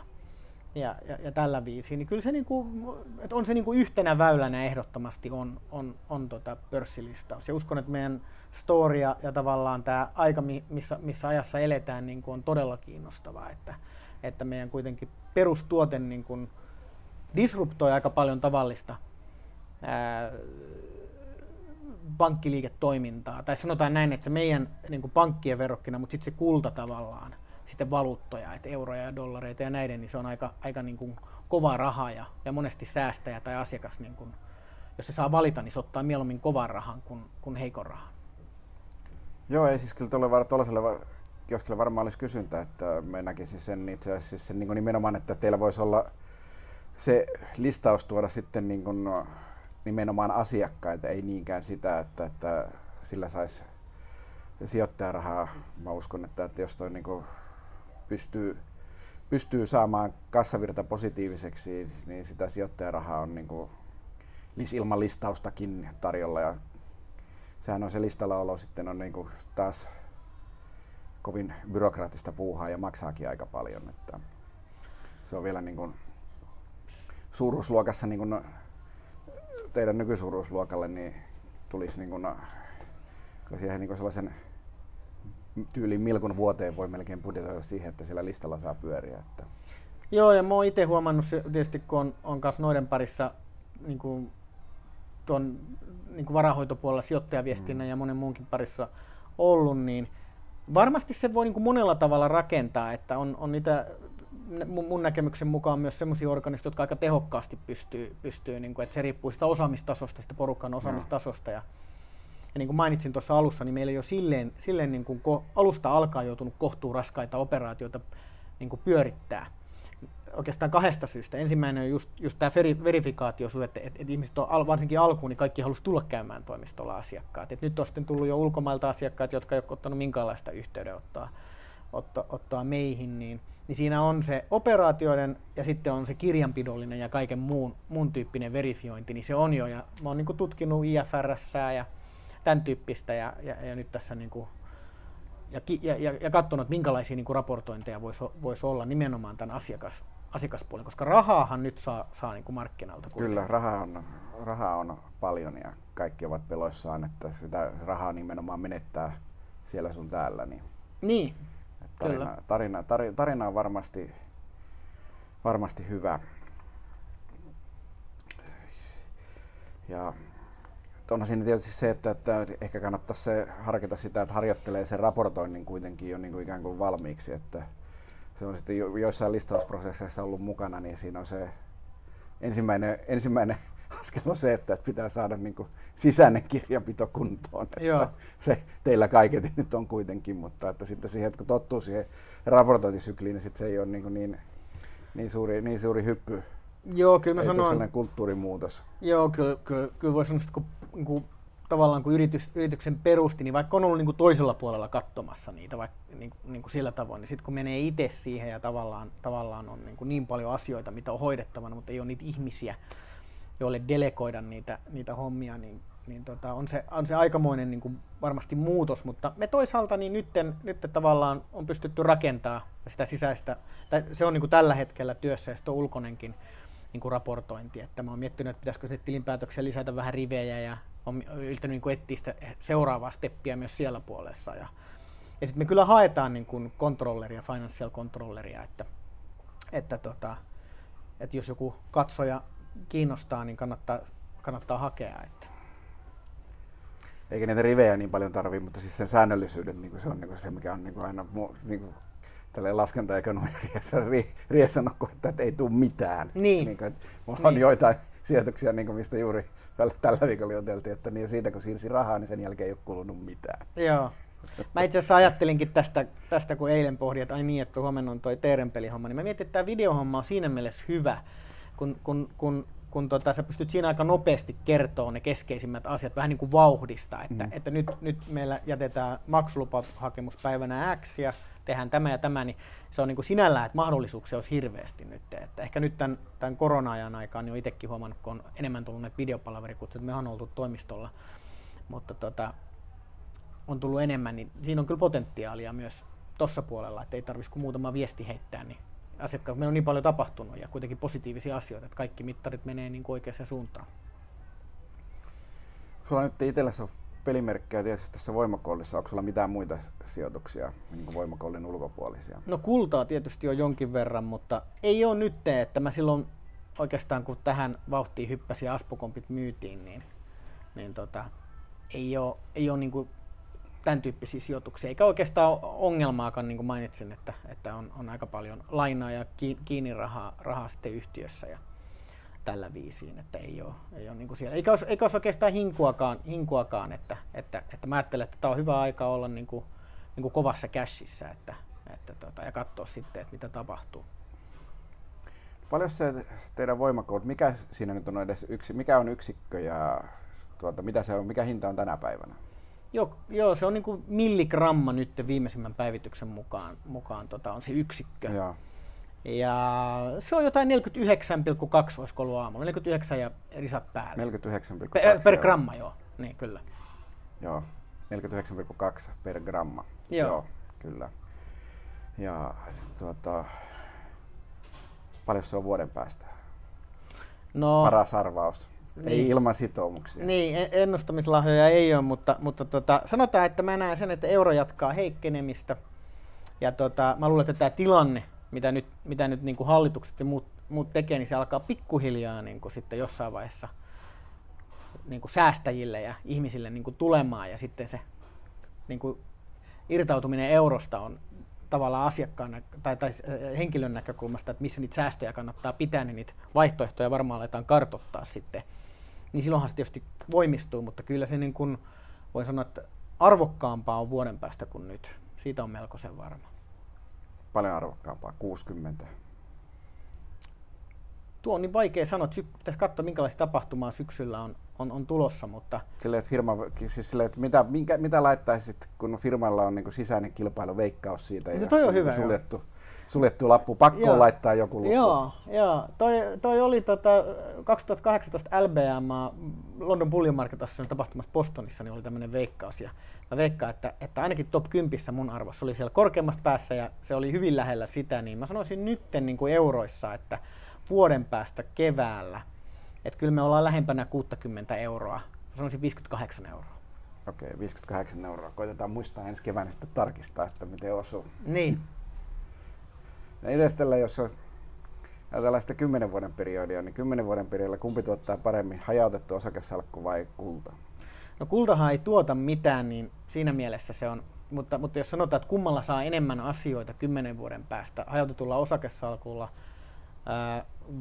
ja, ja, ja tällä viisiin, niin kyllä se, niin kuin, että on se niin kuin yhtenä väylänä ehdottomasti on, on, on tota pörssilistaus. Ja uskon, että meidän storia ja tavallaan tämä aika, missä, missä ajassa eletään, niin kuin on todella kiinnostavaa, että, että meidän kuitenkin perustuote niin kuin disruptoi aika paljon tavallista ää, pankkiliiketoimintaa. Tai sanotaan näin, että se meidän niin kuin pankkien verrokkina, mutta sitten se kulta tavallaan, sitten valuuttoja, että euroja ja dollareita ja näiden, niin se on aika, aika niin kuin kova raha ja, ja monesti säästäjä tai asiakas, niin kuin, jos se saa valita, niin se ottaa mieluummin kovan rahan kuin, kuin heikon rahan. Joo, ei siis kyllä tuolle, tuollaiselle kioskille varmaan olisi kysyntä, että me näkisin sen itse asiassa sen niin kuin nimenomaan, että teillä voisi olla se listaus tuoda sitten niin kuin nimenomaan asiakkaita, ei niinkään sitä, että, että sillä saisi sijoittajarahaa. Mä uskon, että, että jos toi niin kuin pystyy, pystyy saamaan kassavirta positiiviseksi, niin sitä sijoittajarahaa on niin kuin ilman listaustakin tarjolla ja sehän on se listalla olo sitten on niin kuin taas kovin byrokraattista puuhaa ja maksaakin aika paljon. Että se on vielä niin kuin suuruusluokassa niin kuin teidän nykysuuruusluokalle niin tulisi niin kuin, siihen niin kuin sellaisen tyyliin milkun vuoteen voi melkein budjetoida siihen, että siellä listalla saa pyöriä. Että. Joo, ja mä oon itse huomannut tietysti, kun on, on kanssa noiden parissa niin kuin, tuon niin kuin varahoitopuolella sijoittajaviestinnän mm. ja monen muunkin parissa ollut, niin varmasti se voi niin kuin monella tavalla rakentaa, että on, on niitä mun näkemyksen mukaan myös sellaisia organisaatioita, jotka aika tehokkaasti pystyy, pystyy niin kuin, että se riippuu sitä osaamistasosta, sitä porukan osaamistasosta. Ja, ja niin kuin mainitsin tuossa alussa, niin meillä jo silleen, silleen niin kuin alusta alkaa joutunut kohtuu raskaita operaatioita niin kuin pyörittää oikeastaan kahdesta syystä. Ensimmäinen on just, just tämä verifikaatio, että, että, että ihmiset on varsinkin alkuun, niin kaikki halusi tulla käymään toimistolla asiakkaat. Et nyt on sitten tullut jo ulkomailta asiakkaat, jotka ei ole ottanut minkäänlaista yhteydenottoa ottaa, ottaa meihin, niin, niin siinä on se operaatioiden ja sitten on se kirjanpidollinen ja kaiken muun, muun tyyppinen verifiointi, niin se on jo. Ja mä oon niin tutkinut IFRS ja tämän tyyppistä ja, ja, ja nyt tässä niin kuin, ja, ja, ja, katsonut, minkälaisia niin kuin raportointeja voisi vois olla nimenomaan tämän asiakas, asiakaspuolen, koska rahaahan nyt saa, saa niin kuin markkinalta. Kyllä, rahaa on, rahaa on paljon ja kaikki ovat peloissaan, että sitä rahaa nimenomaan menettää siellä sun täällä. Niin, niin tarina, Kyllä. tarina, tarina, tarina on varmasti, varmasti hyvä. Ja onhan siinä tietysti se, että, että ehkä kannattaisi se, harkita sitä, että harjoittelee sen raportoinnin kuitenkin jo niin kuin ikään kuin valmiiksi, että se on sitten jo, joissain listausprosesseissa ollut mukana, niin siinä on se ensimmäinen, ensimmäinen askel on se, että pitää saada niin kuin sisäinen kirjanpito kuntoon. Että Joo. Se teillä kaiketi nyt on kuitenkin, mutta että sitten siihen, että kun tottuu siihen raportointisykliin, niin sitten se ei ole niin, niin, niin, suuri, niin suuri hyppy. Joo, kyllä mä ei sanoin. kulttuurimuutos. Joo, kyllä, kyllä, kyllä voi sanoa, että kun, niin kuin, tavallaan kun yritys, yrityksen perusti, niin vaikka on ollut niin kuin toisella puolella katsomassa niitä vaikka, niin, kuin, niin kuin sillä tavoin, niin sitten kun menee itse siihen ja tavallaan, tavallaan on niin, kuin niin paljon asioita, mitä on hoidettavana, mutta ei ole niitä ihmisiä, joille delegoida niitä, niitä hommia, niin, niin tota, on, se, on se aikamoinen niin kuin varmasti muutos, mutta me toisaalta niin nytten, nytten tavallaan on pystytty rakentaa sitä sisäistä, tai se on niin kuin tällä hetkellä työssä ja sitten on ulkonenkin niin kuin raportointi, että mä oon miettinyt, että pitäisikö sitten tilinpäätöksiä lisätä vähän rivejä ja on yrittänyt niin etsiä sitä seuraavaa steppiä myös siellä puolessa ja, ja sitten me kyllä haetaan niin kuin controlleria, financial controlleria, että, että, tota, että jos joku katsoja kiinnostaa, niin kannattaa, kannattaa hakea. Että. Eikä niitä rivejä niin paljon tarvii, mutta siis sen säännöllisyyden niin se on niin se, mikä on niin aina niin kuin, tällä laskentaekonomiassa riesannut, että, ei tule mitään. Niin. niin kuin, että mulla niin. on joitain sijoituksia, niin kuin mistä juuri tällä, tällä viikolla juteltiin, että niin siitä kun siirsi rahaa, niin sen jälkeen ei ole kulunut mitään. Joo. Mä itse asiassa ajattelinkin tästä, tästä kun eilen pohdin, että ai niin, että huomenna on toi Teerenpelihomma, niin mä mietin, että tämä videohomma on siinä mielessä hyvä, kun, kun, kun, kun tota, sä pystyt siinä aika nopeasti kertoa ne keskeisimmät asiat vähän niin kuin vauhdista, että, mm. että nyt, nyt meillä jätetään maksulupahakemus päivänä X ja tehdään tämä ja tämä, niin se on niin kuin sinällään, että mahdollisuuksia olisi hirveästi nyt. Että ehkä nyt tämän, tämän korona-ajan aikaan niin on itsekin huomannut, kun on enemmän tullut näitä että me on oltu toimistolla, mutta tota, on tullut enemmän, niin siinä on kyllä potentiaalia myös tuossa puolella, että ei tarvitsisi kuin muutama viesti heittää, niin asiakkaat, meillä on niin paljon tapahtunut ja kuitenkin positiivisia asioita, että kaikki mittarit menee niin oikeaan suuntaan. Sulla nyt itselläsi on pelimerkkejä tietysti tässä voimakollissa. Onko sulla mitään muita sijoituksia niin kuin voimakollin ulkopuolisia? No kultaa tietysti on jonkin verran, mutta ei ole nyt, että mä silloin oikeastaan kun tähän vauhtiin hyppäsin ja Aspokompit myytiin, niin, niin tota, ei ole, ei ole niin kuin tämän tyyppisiä sijoituksia, eikä oikeastaan ongelmaakaan, niin kuin mainitsin, että, että on, on aika paljon lainaa ja kiinni rahaa, rahaa sitten yhtiössä ja tällä viisiin, että ei ole, ei ole niin kuin siellä. Eikä olisi, eikä olisi oikeastaan hinkuakaan, hinkuakaan että, että, että mä ajattelen, että tämä on hyvä aika olla niin kuin, niin kuin kovassa cashissa että, että tota, ja katsoa sitten, että mitä tapahtuu. Paljon se teidän voimakoot, mikä siinä nyt on edes yksi, mikä on yksikkö ja tuota, mitä se on, mikä hinta on tänä päivänä? Joo, joo, se on niin kuin milligramma nyt viimeisimmän päivityksen mukaan, mukaan tota, on se yksikkö. Joo. Ja se on jotain 49,2 olisiko ollut aamulla, 49 ja risat päälle. 49,2. Per, per joo. gramma, joo. Niin, kyllä. Joo, 49,2 per gramma. Joo. kyllä. Ja tuota, paljon se on vuoden päästä? No, Paras arvaus. Ei Niin. ilman sitoumuksia. Niin, en- ennustamislahjoja ei ole, mutta, mutta tota, sanotaan, että mä näen sen, että euro jatkaa heikkenemistä. Ja tota, mä luulen, että tämä tilanne, mitä nyt, mitä nyt niin kuin hallitukset ja muut, muut tekee, niin se alkaa pikkuhiljaa niin kuin sitten jossain vaiheessa niin kuin säästäjille ja ihmisille niin kuin tulemaan. Ja sitten se niin kuin irtautuminen eurosta on tavallaan asiakkaan tai, tai äh, henkilön näkökulmasta, että missä niitä säästöjä kannattaa pitää, niin niitä vaihtoehtoja varmaan aletaan kartottaa sitten. Niin silloinhan se tietysti voimistuu, mutta kyllä se niin kuin, voi sanoa, että arvokkaampaa on vuoden päästä kuin nyt. Siitä on melkoisen varma. Paljon arvokkaampaa, 60. Tuo on niin vaikea sanoa, että pitäisi katsoa minkälaista tapahtumaa syksyllä on, on, on tulossa, mutta Silleen, että firma, siis silleen, että mitä, minkä, mitä laittaisit, kun firmalla on niin sisäinen kilpailu, veikkaus siitä No ja toi on niinku hyvä, joo. suljettu, suljettu lappu, pakko Joo. laittaa joku luku. Joo, joo. Toi, toi oli tota, 2018 LBM, London Bullion Market Association tapahtumassa Bostonissa, niin oli tämmöinen veikkaus. Ja mä veikkaan, että, että ainakin top 10 mun arvossa oli siellä korkeammassa päässä ja se oli hyvin lähellä sitä, niin mä sanoisin nytten niin kuin euroissa, että vuoden päästä keväällä, että kyllä me ollaan lähempänä 60 euroa. Mä sanoisin 58 euroa. Okei, 58 euroa. Koitetaan muistaa ensi keväänä sitten tarkistaa, että miten osuu. Niin. Itse tällä, jos on ajatellaan sitä 10 vuoden periodia, niin 10 vuoden periodilla kumpi tuottaa paremmin, hajautettu osakesalkku vai kulta? No kultahan ei tuota mitään, niin siinä mielessä se on, mutta, mutta jos sanotaan, että kummalla saa enemmän asioita kymmenen vuoden päästä, hajautetulla osakesalkulla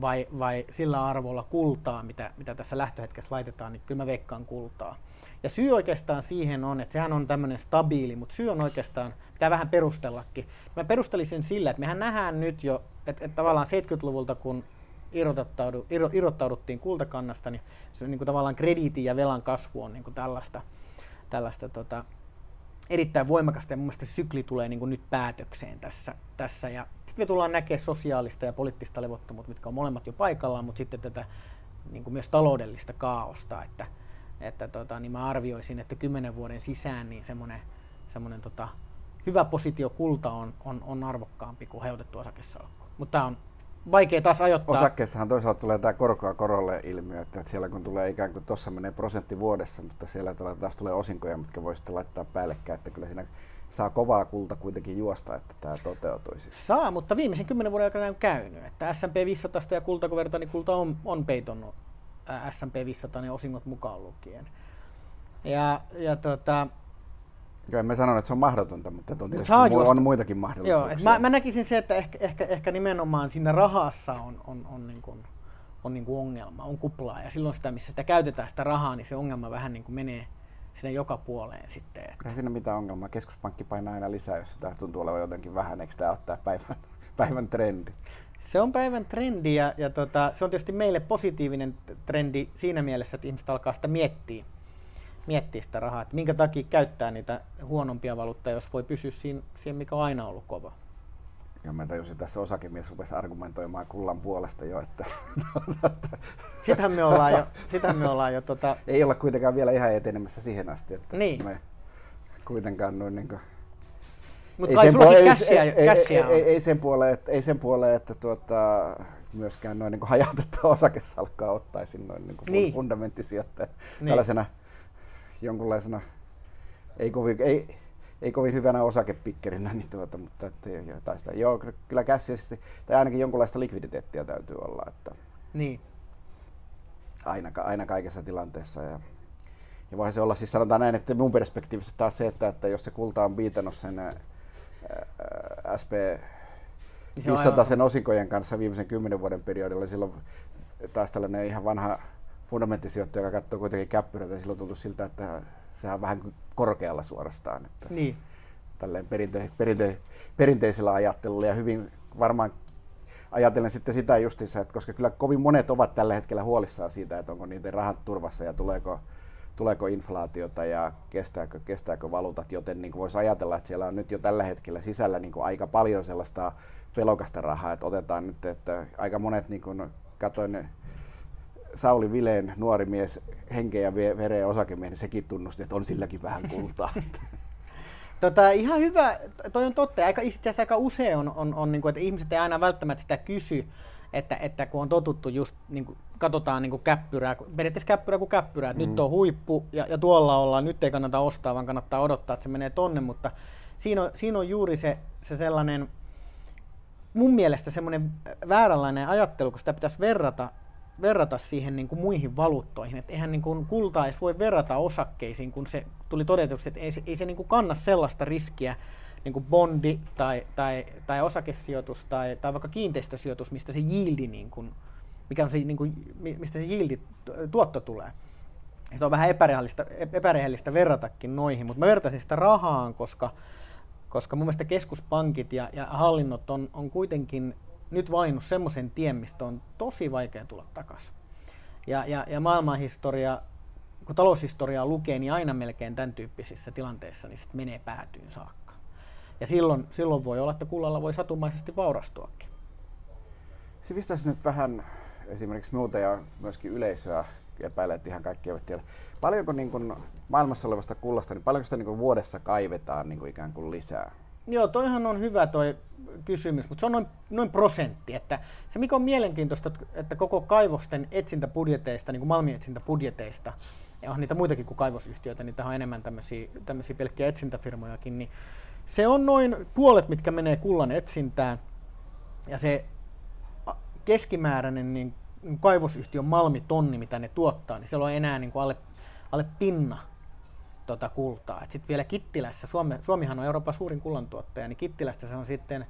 vai, vai sillä arvolla kultaa, mitä, mitä tässä lähtöhetkessä laitetaan, niin kyllä mä veikkaan kultaa. Ja syy oikeastaan siihen on, että sehän on tämmöinen stabiili, mutta syy on oikeastaan, pitää vähän perustellakin. Mä perustelisin sillä, että mehän nähdään nyt jo, että, että tavallaan 70-luvulta, kun irrottaudu, irro, irrottauduttiin kultakannasta, niin se niin kuin tavallaan krediitin ja velan kasvu on niin kuin tällaista, tällaista tota, erittäin voimakasta ja mun mielestä sykli tulee niin kuin nyt päätökseen tässä. tässä. Ja sitten me tullaan näkemään sosiaalista ja poliittista levottomuutta, mitkä on molemmat jo paikallaan, mutta sitten tätä niin myös taloudellista kaaosta, että, että tota, niin mä arvioisin, että kymmenen vuoden sisään niin semmoinen, semmoinen tota, hyvä positio kulta on, on, on arvokkaampi kuin heutettu osakesalkku. Mutta tämä on vaikea taas ajoittaa. Osakkeessahan toisaalta tulee tämä korkoa korolle ilmiö, että siellä kun tulee ikään kuin tuossa menee prosentti vuodessa, mutta siellä taas tulee osinkoja, mitkä voi sitten laittaa päällekkäin, että kyllä siinä saa kovaa kulta kuitenkin juosta, että tämä toteutuisi. Saa, mutta viimeisen kymmenen vuoden aikana on käynyt. Että S&P 500 ja kulta kun vertaa, niin kulta on, on peitonnut S&P 500 ne osingot mukaan lukien. Ja, ja tota, Joo, en mä sanonut, että se on mahdotonta, mutta on, tietysti, saa on muitakin joo, mahdollisuuksia. et mä, mä, näkisin se, että ehkä, ehkä, ehkä nimenomaan siinä rahassa on, on, on, niin kuin, on niin kuin ongelma, on kuplaa. Ja silloin sitä, missä sitä käytetään sitä rahaa, niin se ongelma vähän niin kuin menee sinne joka puoleen sitten. Että. Ei siinä mitään ongelmaa. Keskuspankki painaa aina lisää, jos sitä tuntuu olevan jotenkin vähän. Eikö tämä tämä päivän, päivän trendi? Se on päivän trendi ja, ja tota, se on tietysti meille positiivinen trendi siinä mielessä, että ihmiset alkaa sitä miettiä, miettiä sitä rahaa, että minkä takia käyttää niitä huonompia valuutteja, jos voi pysyä siinä, siinä mikä on aina ollut kova. Ja mä tajusin, tässä osakemies rupesi argumentoimaan kullan puolesta jo, että Sitähän me ollaan jo, sitähän me ollaan jo tota, ei olla kuitenkaan vielä ihan etenemässä siihen asti, että Niin. me kuitenkaan noin niin kuin, mutta kai sullakin ei, käsiä ei, ei, ei, sen puoleen, että, ei sen puoleen, että tuota, myöskään noin niin hajautettua osakesalkkaa ottaisin noin niin kuin Niin. fun- fundamenttisijoittaja. Niin. Tällaisena jonkunlaisena, ei kovin, ei, ei kovin hyvänä osakepikkerinä, niin tuota, mutta että jotain sitä. Joo, ky- kyllä käsiisesti, tai ainakin jonkunlaista likviditeettiä täytyy olla, että Niin. aina, aina kaikessa tilanteessa. Ja, ja voihan se olla, siis sanotaan näin, että mun perspektiivistä taas se, että, että jos se kulta on viitannut sen ää, ää, SP Niin se on 500 aivan- sen osinkojen kanssa viimeisen kymmenen vuoden periodilla, silloin taas tällainen ihan vanha fundamenttisijoittaja, joka katsoo kuitenkin käppyröitä, silloin tuntuu siltä, että sehän on vähän kuin korkealla suorastaan. Että Niin. tälleen perinte, perinte, perinteisellä ajattelulla ja hyvin varmaan ajatellen sitten sitä justiinsa, että koska kyllä kovin monet ovat tällä hetkellä huolissaan siitä, että onko niiden rahat turvassa ja tuleeko, tuleeko inflaatiota ja kestääkö, kestääkö valuutat, joten niin voisi ajatella, että siellä on nyt jo tällä hetkellä sisällä niin kuin aika paljon sellaista pelokasta rahaa, että otetaan nyt, että aika monet, niin kuin katoin Sauli Vileen nuori mies, henkeä ja vereen osakemies, niin sekin tunnusti, että on silläkin vähän kultaa. Tota, ihan hyvä, toi on totta. Aika, itse asiassa aika usein on, on, on niin kuin, että ihmiset ei aina välttämättä sitä kysy, että, että kun on totuttu just, niin kuin, katsotaan niin kuin käppyrää, periaatteessa käppyrää kuin käppyrää, että mm. nyt on huippu ja, ja tuolla ollaan, nyt ei kannata ostaa, vaan kannattaa odottaa, että se menee tonne, mutta siinä on, siinä on juuri se, se sellainen, mun mielestä semmoinen vääränlainen ajattelu, kun sitä pitäisi verrata verrata siihen niin kuin muihin valuuttoihin. Että eihän niin kuin kultaa edes voi verrata osakkeisiin, kun se tuli todetuksi, että ei se, ei se niin kuin kanna sellaista riskiä, niin kuin bondi tai, tai, tai osakesijoitus tai, tai vaikka kiinteistösijoitus, mistä se yieldi, niin kuin, mikä on se, niin kuin, mistä se yieldi tuotto tulee. Se on vähän epärehellistä, epärehellistä verratakin noihin, mutta mä vertaisin sitä rahaan, koska, koska mun mielestä keskuspankit ja, ja hallinnot on, on kuitenkin nyt valinnut semmoisen tien, mistä on tosi vaikea tulla takaisin. Ja, ja, ja maailmanhistoria, kun taloushistoriaa lukee, niin aina melkein tämän tyyppisissä tilanteissa niin sit menee päätyyn saakka. Ja silloin, silloin voi olla, että kullalla voi satumaisesti vaurastuakin. Sivistäisi nyt vähän esimerkiksi muuta ja myöskin yleisöä epäilee, että ihan kaikki eivät tiedä. Paljonko niin kuin maailmassa olevasta kullasta, niin paljonko sitä niin kuin vuodessa kaivetaan niin kuin ikään kuin lisää? Joo, toihan on hyvä toi kysymys, mutta se on noin, noin prosentti. Että se mikä on mielenkiintoista, että koko kaivosten etsintäbudjeteista, niin kuin malmietsintäbudjeteista, ja on niitä muitakin kuin kaivosyhtiöitä, niin on enemmän tämmöisiä, tämmöisiä pelkkiä etsintäfirmojakin, niin se on noin puolet, mitkä menee kullan etsintään, ja se keskimääräinen niin kaivosyhtiön malmitonni, mitä ne tuottaa, niin siellä on enää niin kuin alle, alle pinna tota kultaa. Sitten vielä Kittilässä, Suome, Suomihan on Euroopan suurin kullantuottaja, niin Kittilästä se on sitten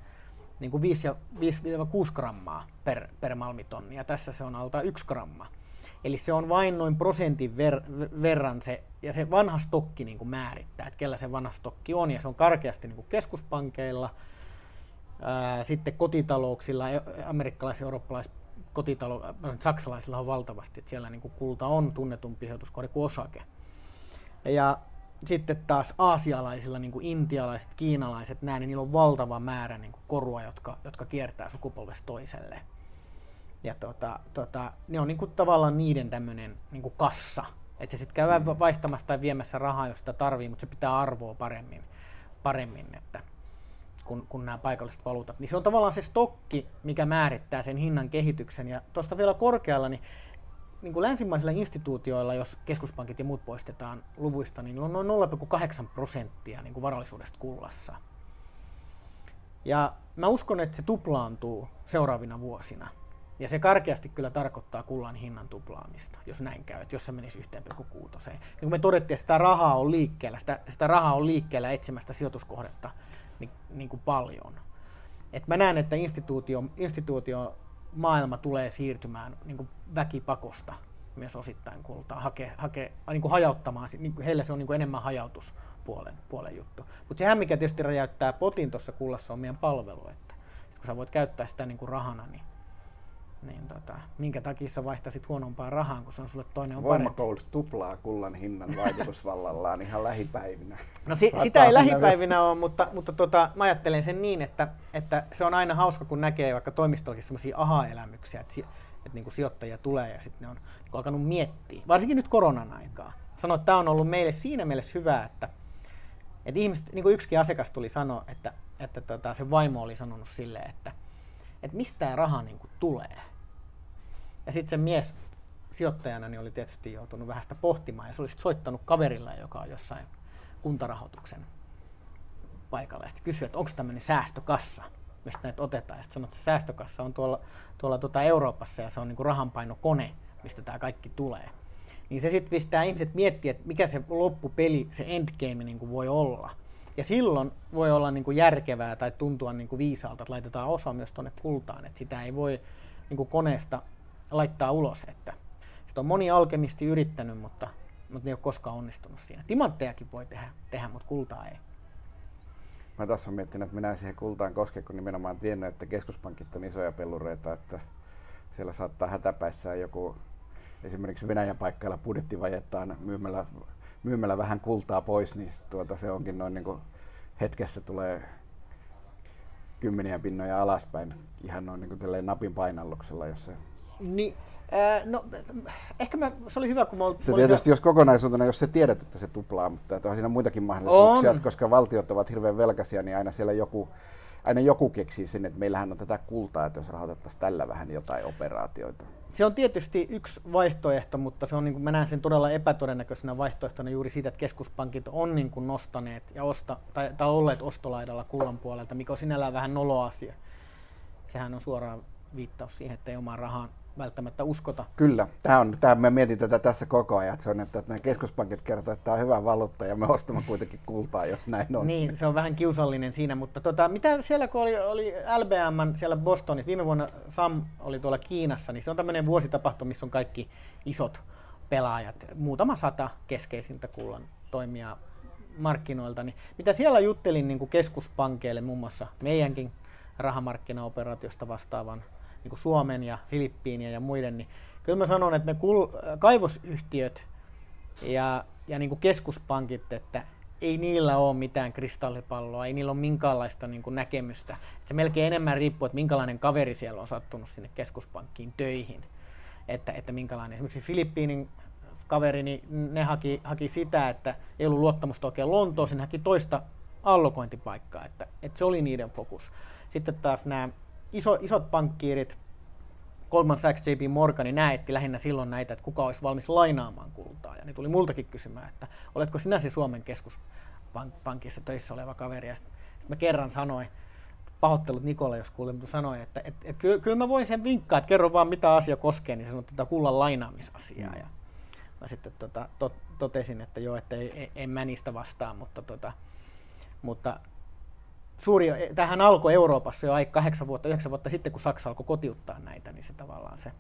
niin kuin 5-6 grammaa per, per malmitonni, ja tässä se on alta 1 gramma. Eli se on vain noin prosentin ver, verran se, ja se vanha stokki niin kuin määrittää, että kellä se vanha stokki on, ja se on karkeasti niin kuin keskuspankeilla, ää, sitten kotitalouksilla, e, amerikkalais- eurooppalais kotitalo, saksalaisilla on valtavasti, että siellä niin kuin kulta on tunnetumpi sijoituskohde kuin osake. Ja sitten taas aasialaisilla, niin kuin intialaiset, kiinalaiset, näin, niin niillä on valtava määrä niin kuin korua, jotka, jotka kiertää sukupolvesta toiselle. Ja tota, tota, ne on niin kuin tavallaan niiden tämmöinen niin kuin kassa. Että se sitten käy mm. vaihtamassa tai viemässä rahaa, jos sitä tarvii, mutta se pitää arvoa paremmin, paremmin että kun, kun nämä paikalliset valuutat. Niin se on tavallaan se stokki, mikä määrittää sen hinnan kehityksen. Ja tuosta vielä korkealla, niin niin kuin länsimaisilla instituutioilla, jos keskuspankit ja muut poistetaan luvuista, niin on noin 0,8 prosenttia niin kuin varallisuudesta kullassa. Ja mä uskon, että se tuplaantuu seuraavina vuosina. Ja se karkeasti kyllä tarkoittaa kullan hinnan tuplaamista, jos näin käy, että jos se menisi 1,6. Niin kun me todettiin, että sitä rahaa on liikkeellä, sitä, sitä rahaa on liikkeellä etsimästä sijoituskohdetta niin, niin kuin paljon. Et mä näen, että instituutio, instituutio maailma tulee siirtymään niin kuin väkipakosta myös osittain kultaa, hake, hake, niin kuin hajauttamaan, niin kuin heillä se on niin kuin enemmän hajautuspuolen puolen juttu. Mutta sehän, mikä tietysti räjäyttää potin tuossa kullassa, on meidän palvelu, että kun sä voit käyttää sitä niin kuin rahana, niin niin tota, minkä takia sä vaihtaisit huonompaan rahaan, kun se on sulle toinen on Voimakoulut tuplaa kullan hinnan vaikutusvallallaan ihan lähipäivinä. No si- sitä ei lähipäivinä ole, mutta, mutta tota, mä ajattelen sen niin, että, että se on aina hauska, kun näkee vaikka toimistollakin sellaisia aha-elämyksiä, että, että niin kuin sijoittajia tulee ja sitten ne on niin alkanut miettiä, varsinkin nyt koronan aikaa. Sanoin, että tämä on ollut meille siinä mielessä hyvä, että, että ihmiset, niin kuin yksikin asiakas tuli sanoa, että, että tota, se vaimo oli sanonut silleen, että, että mistä tämä raha niin kuin tulee ja sitten se mies sijoittajana niin oli tietysti joutunut vähän sitä pohtimaan ja se olisi soittanut kaverilla, joka on jossain kuntarahoituksen paikalla ja kysyi, että onko tämmöinen säästökassa, mistä näitä otetaan. Ja sitten sanoi, että se säästökassa on tuolla, tuolla tuota Euroopassa ja se on niin kuin rahanpainokone, mistä tämä kaikki tulee. Niin se sitten pistää ihmiset miettiä, että mikä se loppupeli, se endgame niin kuin voi olla. Ja silloin voi olla niin kuin järkevää tai tuntua niin kuin viisaalta, että laitetaan osa myös tuonne kultaan. Että sitä ei voi niin kuin koneesta laittaa ulos. Että sitä on moni alkemisti yrittänyt, mutta, mutta ne ei ole koskaan onnistunut siinä. Timanttejakin voi tehdä, tehdä mutta kultaa ei. Mä tässä on miettinyt, että minä siihen kultaan koske, kun nimenomaan tiennyt, että keskuspankit on isoja pellureita, että siellä saattaa hätäpäissään joku esimerkiksi Venäjän paikkailla budjettivajettaan myymällä, myymällä vähän kultaa pois, niin tuota, se onkin noin niin kuin hetkessä tulee kymmeniä pinnoja alaspäin ihan noin niin kuin napin painalluksella, jos se niin, no, ehkä mä, se oli hyvä, kun mä, Se tietysti, se... jos kokonaisuutena, jos sä tiedät, että se tuplaa, mutta on siinä muitakin mahdollisuuksia, on. koska valtiot ovat hirveän velkaisia, niin aina siellä joku, aina joku keksii sen, että meillähän on tätä kultaa, että jos rahoitettaisiin tällä vähän jotain operaatioita. Se on tietysti yksi vaihtoehto, mutta se on, niin kuin, mä näen sen todella epätodennäköisenä vaihtoehtona juuri siitä, että keskuspankit on niin kuin nostaneet ja osta, tai, tai olleet ostolaidalla kullan puolelta, mikä on sinällään vähän nolo asia. Sehän on suoraan viittaus siihen, että ei omaan rahaan välttämättä uskota. Kyllä, tämä on, tämä, me mietin tätä tässä koko ajan, että se on, että, että nämä keskuspankit kertovat, että tämä on hyvä valuutta ja me ostamme kuitenkin kultaa, jos näin on. Niin, se on vähän kiusallinen siinä, mutta tota, mitä siellä kun oli, oli LBM siellä Bostonissa, viime vuonna Sam oli tuolla Kiinassa, niin se on tämmöinen vuositapahtuma, missä on kaikki isot pelaajat, muutama sata keskeisintä kullan toimijaa markkinoilta, niin mitä siellä juttelin niin kuin keskuspankeille, muun muassa meidänkin rahamarkkinaoperaatiosta vastaavan niin Suomen ja Filippiinien ja muiden, niin kyllä mä sanon, että ne kul- kaivosyhtiöt ja, ja niin keskuspankit, että ei niillä ole mitään kristallipalloa, ei niillä ole minkäänlaista niin kuin näkemystä. Että se melkein enemmän riippuu, että minkälainen kaveri siellä on sattunut sinne keskuspankkiin töihin. Että, että minkälainen. Esimerkiksi Filippiinin kaveri, niin ne haki, haki sitä, että ei ollut luottamusta oikein Lontooseen, haki toista allokointipaikkaa, että, että se oli niiden fokus. Sitten taas nämä iso, isot pankkiirit, Goldman Sachs, JP Morgan, niin näetti lähinnä silloin näitä, että kuka olisi valmis lainaamaan kultaa. Ja ne tuli multakin kysymään, että oletko sinä se Suomen keskuspankissa töissä oleva kaveri. Ja sitten mä kerran sanoin, pahoittelut Nikolle, jos kuulin, mutta sanoin, että et, et, kyllä, kyllä mä voin sen vinkkaa, että kerro vaan mitä asia koskee, niin sanoin tätä kullan lainaamisasiaa. Mm. Ja mä sitten tota, to, totesin, että joo, että ei, ei, en mä niistä vastaa, mutta, tota, mutta suuri, tähän alkoi Euroopassa jo aika kahdeksan vuotta, yhdeksän vuotta sitten, kun Saksa alkoi kotiuttaa näitä, niin se tavallaan se,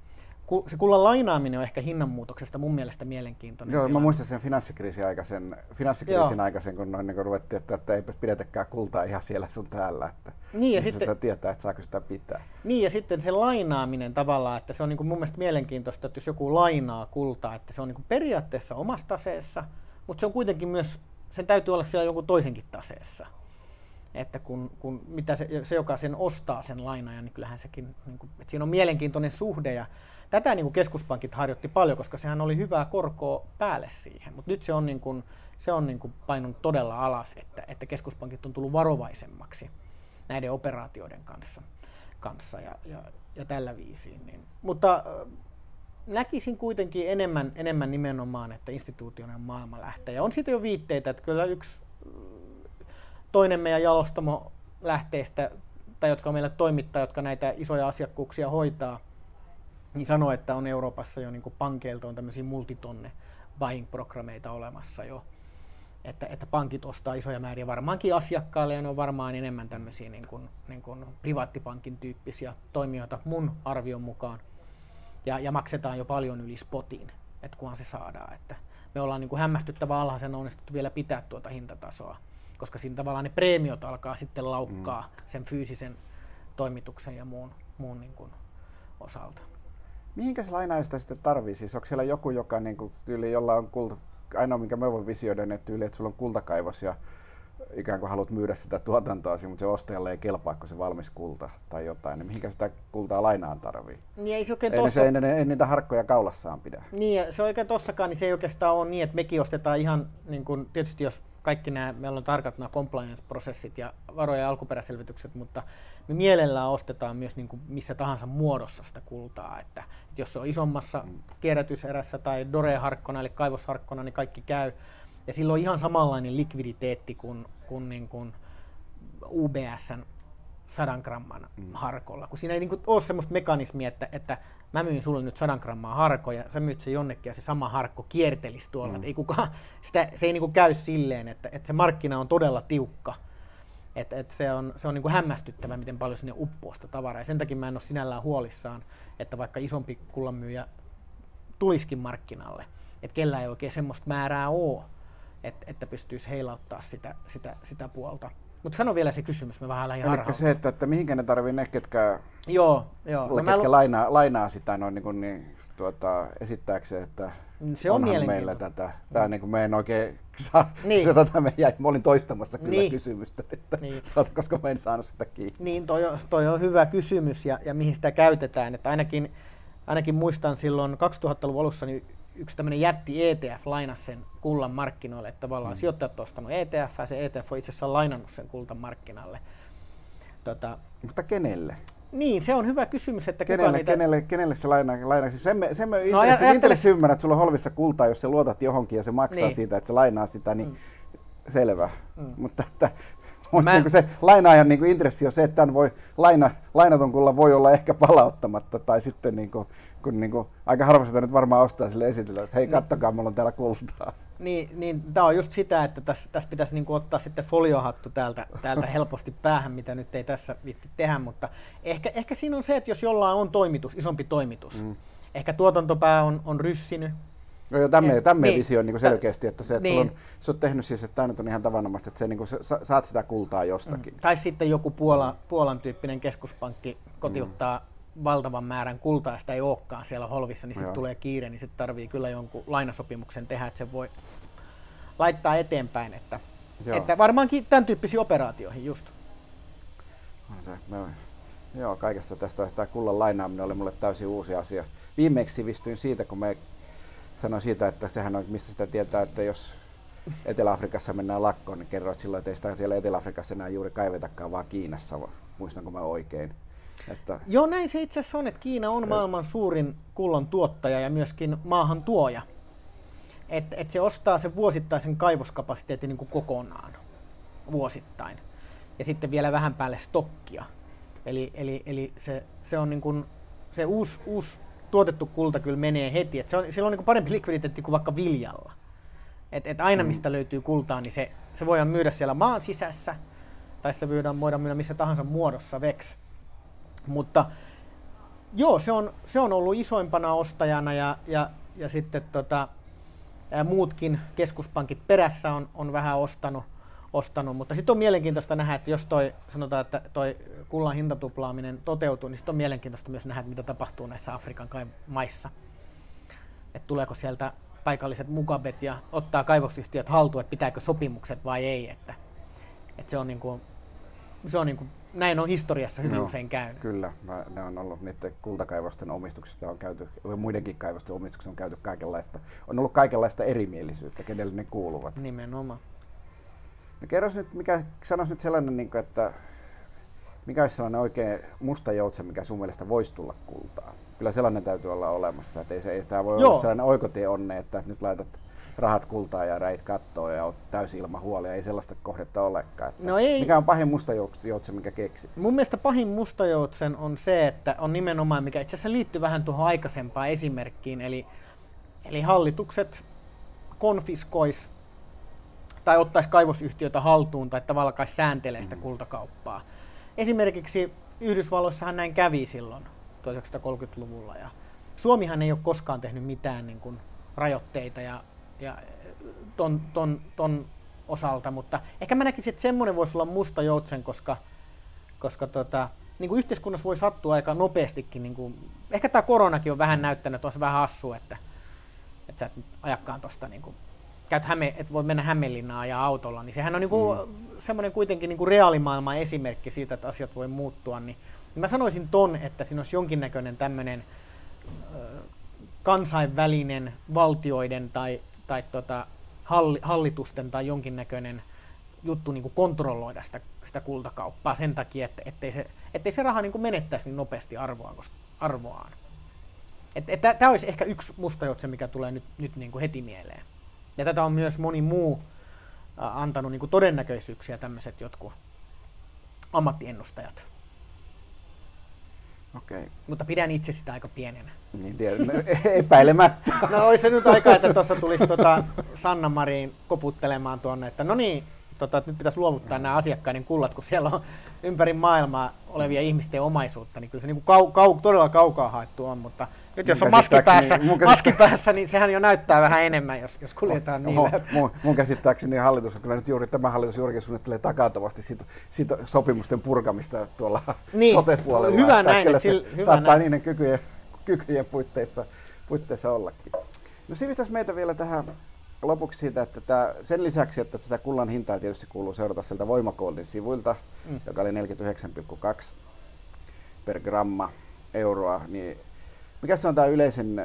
se kullan lainaaminen on ehkä hinnanmuutoksesta mun mielestä mielenkiintoinen. Joo, tilanne. mä muistan sen finanssikriisin aikaisen, finanssikriisin Joo. aikaisen kun noin niin ruvettiin, että, että eipä pidetäkään kultaa ihan siellä sun täällä, että niin, ja sitten, sitä tietää, että saako sitä pitää. Niin, ja sitten se lainaaminen tavallaan, että se on niin kuin mun mielestä mielenkiintoista, että jos joku lainaa kultaa, että se on niin kuin periaatteessa omassa taseessa, mutta se on kuitenkin myös, sen täytyy olla siellä joku toisenkin taseessa että kun, kun mitä se, se, joka sen ostaa sen lainajan, niin kyllähän sekin, niin kuin, että siinä on mielenkiintoinen suhde ja tätä niin kuin keskuspankit harjoitti paljon, koska sehän oli hyvää korkoa päälle siihen, mutta nyt se on, niin kuin, se on niin kuin painunut todella alas, että, että keskuspankit on tullut varovaisemmaksi näiden operaatioiden kanssa, kanssa ja, ja, ja tällä viisiin. Niin. Mutta näkisin kuitenkin enemmän, enemmän nimenomaan, että instituutioiden maailma lähtee. Ja on siitä jo viitteitä, että kyllä yksi toinen meidän jalostamo lähteistä, tai jotka on meillä toimittaa, jotka näitä isoja asiakkuuksia hoitaa, niin sanoo, että on Euroopassa jo niin kuin pankeilta on tämmöisiä multitonne buying-programmeita olemassa jo. Että, että pankit ostaa isoja määriä varmaankin asiakkaille ja ne on varmaan enemmän tämmöisiä niin kuin, niin kuin privaattipankin tyyppisiä toimijoita mun arvion mukaan. Ja, ja maksetaan jo paljon yli spotin, että kunhan se saadaan. Että me ollaan niin kuin hämmästyttävän alhaisen onnistuttu vielä pitää tuota hintatasoa koska siinä tavallaan ne preemiot alkaa sitten laukkaa mm. sen fyysisen toimituksen ja muun, muun niin kuin osalta. Mihinkä se lainaajista sitten tarvii? Siis onko siellä joku, joka niin kuin, tyyli, jolla on kulta, ainoa minkä mä voin visioida, että tyyli, että sulla on kultakaivos ja ikään kuin haluat myydä sitä tuotantoa, mutta se ostajalle ei kelpaa, kun se valmis kulta tai jotain, niin mihinkä sitä kultaa lainaan tarvii? Niin ei se oikein ei, tossa... se, ei, ei, niitä harkkoja kaulassaan pidä. Niin, se oikein tossakaan, niin se ei oikeastaan ole niin, että mekin ostetaan ihan, niin kuin, tietysti jos kaikki nämä, meillä on tarkat nämä compliance-prosessit ja varoja ja alkuperäselvitykset, mutta me mielellään ostetaan myös niin kuin missä tahansa muodossa sitä kultaa, että, että jos se on isommassa mm. kierrätyserässä tai dore-harkkona eli kaivosharkkona, niin kaikki käy. Ja silloin on ihan samanlainen likviditeetti kuin, kuin, niin kuin UBSn 100 gramman mm. harkolla, kun siinä ei niin kuin ole semmoista mekanismia, että, että mä myyn sulle nyt 100 grammaa harkoja, sä myyt se jonnekin ja se sama harkko kiertelisi tuolla. Mm. Ei kukaan, sitä, se ei niin kuin käy silleen, että, että se markkina on todella tiukka. Et, et se on, se on niin kuin hämmästyttävä, miten paljon sinne uppoaa sitä tavaraa. Ja sen takia mä en ole sinällään huolissaan, että vaikka isompi kullanmyyjä tulisikin markkinalle, että kellä ei oikein semmoista määrää ole, että, että pystyisi heilauttaa sitä, sitä, sitä puolta. Mutta sano vielä se kysymys, mä vähän lähdin Eli se, että, että mihinkä ne tarvii ne, ketkä, joo, joo. No, ketkä lu- lainaa, lainaa sitä noin niin, kuin, niin tuota, esittääkseen, että mm, se on meillä tätä. Tämä mm. niin kuin me en oikein saa, niin. tätä me jäi, mä olin toistamassa kyllä niin. kysymystä, että niin. koska mä en saanut sitä kiinni. Niin, toi, toi on hyvä kysymys ja, ja mihin sitä käytetään. Että ainakin, ainakin muistan silloin 2000-luvun alussa, niin yksi tämmöinen jätti ETF lainasi sen kullan markkinoille, että tavallaan mm. sijoittajat on ostanut ETF, ja se ETF on itse asiassa lainannut sen kultan markkinalle. Tota, Mutta kenelle? Niin, se on hyvä kysymys, että kenelle, kuka niitä... kenelle, kenelle se lainaa? lainaa? Siis sen me, sen me no, intressi, ymmärrän, että sulla on holvissa kultaa, jos se luotat johonkin ja se maksaa niin. siitä, että se lainaa sitä, niin mm. selvä. Mm. Mutta että, Mä... niin se lainaajan niin intressi on se, että tämän voi, laina, lainaton kulla voi olla ehkä palauttamatta tai sitten niin kuin, kun niin kuin, aika harva sitä nyt varmaan ostaa sille esitellä, että hei niin. kattokaa, mulla on täällä kultaa. Niin, niin tämä on just sitä, että tässä, tässä pitäisi niin kuin ottaa sitten foliohattu täältä, täältä helposti päähän, mitä nyt ei tässä viitti tehdä, mutta ehkä, ehkä siinä on se, että jos jollain on toimitus, isompi toimitus, mm. ehkä tuotantopää on, on ryssinyt, No joo, tämmöinen, tämmöinen niin, visio on niin selkeästi, että se, että niin. sulla on, sä oot tehnyt siis, että tämä nyt on ihan tavanomaista, että se, niin kuin, sä, saat sitä kultaa jostakin. Mm. Tai sitten joku Puola, mm. Puolan tyyppinen keskuspankki kotiuttaa mm valtavan määrän kultaa ja sitä ei olekaan siellä holvissa, niin sitten tulee kiire, niin sitten tarvii kyllä jonkun lainasopimuksen tehdä, että se voi laittaa eteenpäin. Että, että varmaankin tämän tyyppisiin operaatioihin just. Se, no, joo, kaikesta tästä tämä kullan lainaaminen oli mulle täysin uusi asia. Viimeksi sivistyin siitä, kun me sanoin siitä, että sehän on, mistä sitä tietää, että jos Etelä-Afrikassa mennään lakkoon, niin kerroit silloin, että ei sitä siellä Etelä-Afrikassa enää juuri kaivetakaan, vaan Kiinassa, muistanko mä oikein. Että... Joo, näin se itse asiassa on, että Kiina on maailman suurin kullan tuottaja ja myöskin maahan tuoja. Että et se ostaa sen vuosittaisen kaivoskapasiteetin niin kuin kokonaan vuosittain. Ja sitten vielä vähän päälle stokkia. Eli, eli, eli se, se on niin kuin, se uusi, uusi tuotettu kulta kyllä menee heti. Et se on, sillä on niin parempi likviditeetti kuin vaikka viljalla. Et, et aina mm. mistä löytyy kultaa, niin se, se voidaan myydä siellä maan sisässä, tai se voidaan, voidaan myydä missä tahansa muodossa veksi. Mutta joo, se on, se on ollut isoimpana ostajana ja, ja, ja sitten tota, ja muutkin keskuspankit perässä on, on vähän ostanut, ostanut. mutta sitten on mielenkiintoista nähdä, että jos toi, sanotaan, että toi kullan hintatuplaaminen toteutuu, niin sitten on mielenkiintoista myös nähdä, mitä tapahtuu näissä Afrikan maissa. Että tuleeko sieltä paikalliset mukabet ja ottaa kaivosyhtiöt haltuun, että pitääkö sopimukset vai ei. Että, että se on, niin kuin, se on niin kuin näin on historiassa hyvin no, usein käynyt. Kyllä, mä, ne on ollut niiden kultakaivosten omistuksista on käyty, muidenkin kaivosten omistuksista on käyty kaikenlaista, on ollut kaikenlaista erimielisyyttä, kenelle ne kuuluvat. Nimenomaan. No kerros nyt, mikä, sanois nyt sellainen, niin kuin, että mikä olisi sellainen oikein musta joutse, mikä sun mielestä voisi tulla kultaa? Kyllä sellainen täytyy olla olemassa, että ei, se, ei tämä voi Joo. olla sellainen oikotie onne, että nyt laitat rahat kultaa ja räit kattoa ja oot täysin ilman huolia. Ei sellaista kohdetta olekaan. Että no ei. Mikä on pahin mustajoutse, mikä keksi? Mun mielestä pahin mustajoutsen on se, että on nimenomaan, mikä itse asiassa liittyy vähän tuohon aikaisempaan esimerkkiin, eli, eli hallitukset konfiskois tai ottaisi kaivosyhtiötä haltuun tai tavallaan kai sääntelee sitä mm. kultakauppaa. Esimerkiksi Yhdysvalloissahan näin kävi silloin 1930-luvulla ja Suomihan ei ole koskaan tehnyt mitään niin kuin rajoitteita ja ja ton, ton, ton osalta, mutta ehkä mä näkisin, että semmoinen voisi olla musta joutsen, koska, koska tota, niin kuin yhteiskunnassa voi sattua aika nopeastikin. Niin kuin, ehkä tämä koronakin on vähän näyttänyt, että on se vähän hassu, että, että sä et ajakkaan tuosta niin kuin, käyt Häme, että voi mennä Hämeenlinnaan ja autolla, niin sehän on niin kuin, mm. semmoinen kuitenkin niin kuin reaalimaailman esimerkki siitä, että asiat voi muuttua. Niin, niin mä sanoisin ton, että siinä olisi jonkinnäköinen tämmöinen kansainvälinen valtioiden tai tai tota, halli, hallitusten tai jonkinnäköinen juttu niin kuin kontrolloida sitä, sitä kultakauppaa sen takia, että ettei se, ettei se raha niin kuin menettäisi niin nopeasti arvoa, koska, arvoaan. Tämä olisi ehkä yksi mustajoutse, mikä tulee nyt, nyt niin kuin heti mieleen. Ja tätä on myös moni muu antanut niin kuin todennäköisyyksiä tämmöiset jotkut ammattiennustajat. Okay. Mutta pidän itse sitä aika pienenä. Niin tiedän, epäilemättä. no olisi se nyt aika, että tuossa tulisi tota Sanna Marin koputtelemaan tuonne, että no niin, tota, nyt pitäisi luovuttaa nämä asiakkaiden kullat, kun siellä on ympäri maailmaa olevia ihmisten omaisuutta, niin kyllä se niin kuin kau, kau, todella kaukaa haettu on, mutta Nyt jos on maski päässä, maski päässä, niin sehän jo näyttää vähän enemmän, jos, jos kuljetaan no, niillä. Mun, mun käsittääkseni hallitus, kyllä nyt juuri tämä hallitus juurikin suunnittelee takautuvasti siitä, siitä sopimusten purkamista tuolla niin, sote-puolella. Hyvä näin. Kyllä se hyvä saattaa näin. niiden kykyjen, kykyjen puitteissa, puitteissa ollakin. No sivistäisi meitä vielä tähän lopuksi siitä, että tämä, sen lisäksi, että sitä kullan hintaa tietysti kuuluu seurata sieltä voimakoodin sivuilta, mm. joka oli 49,2 per gramma euroa, niin mikä se on tämä yleisen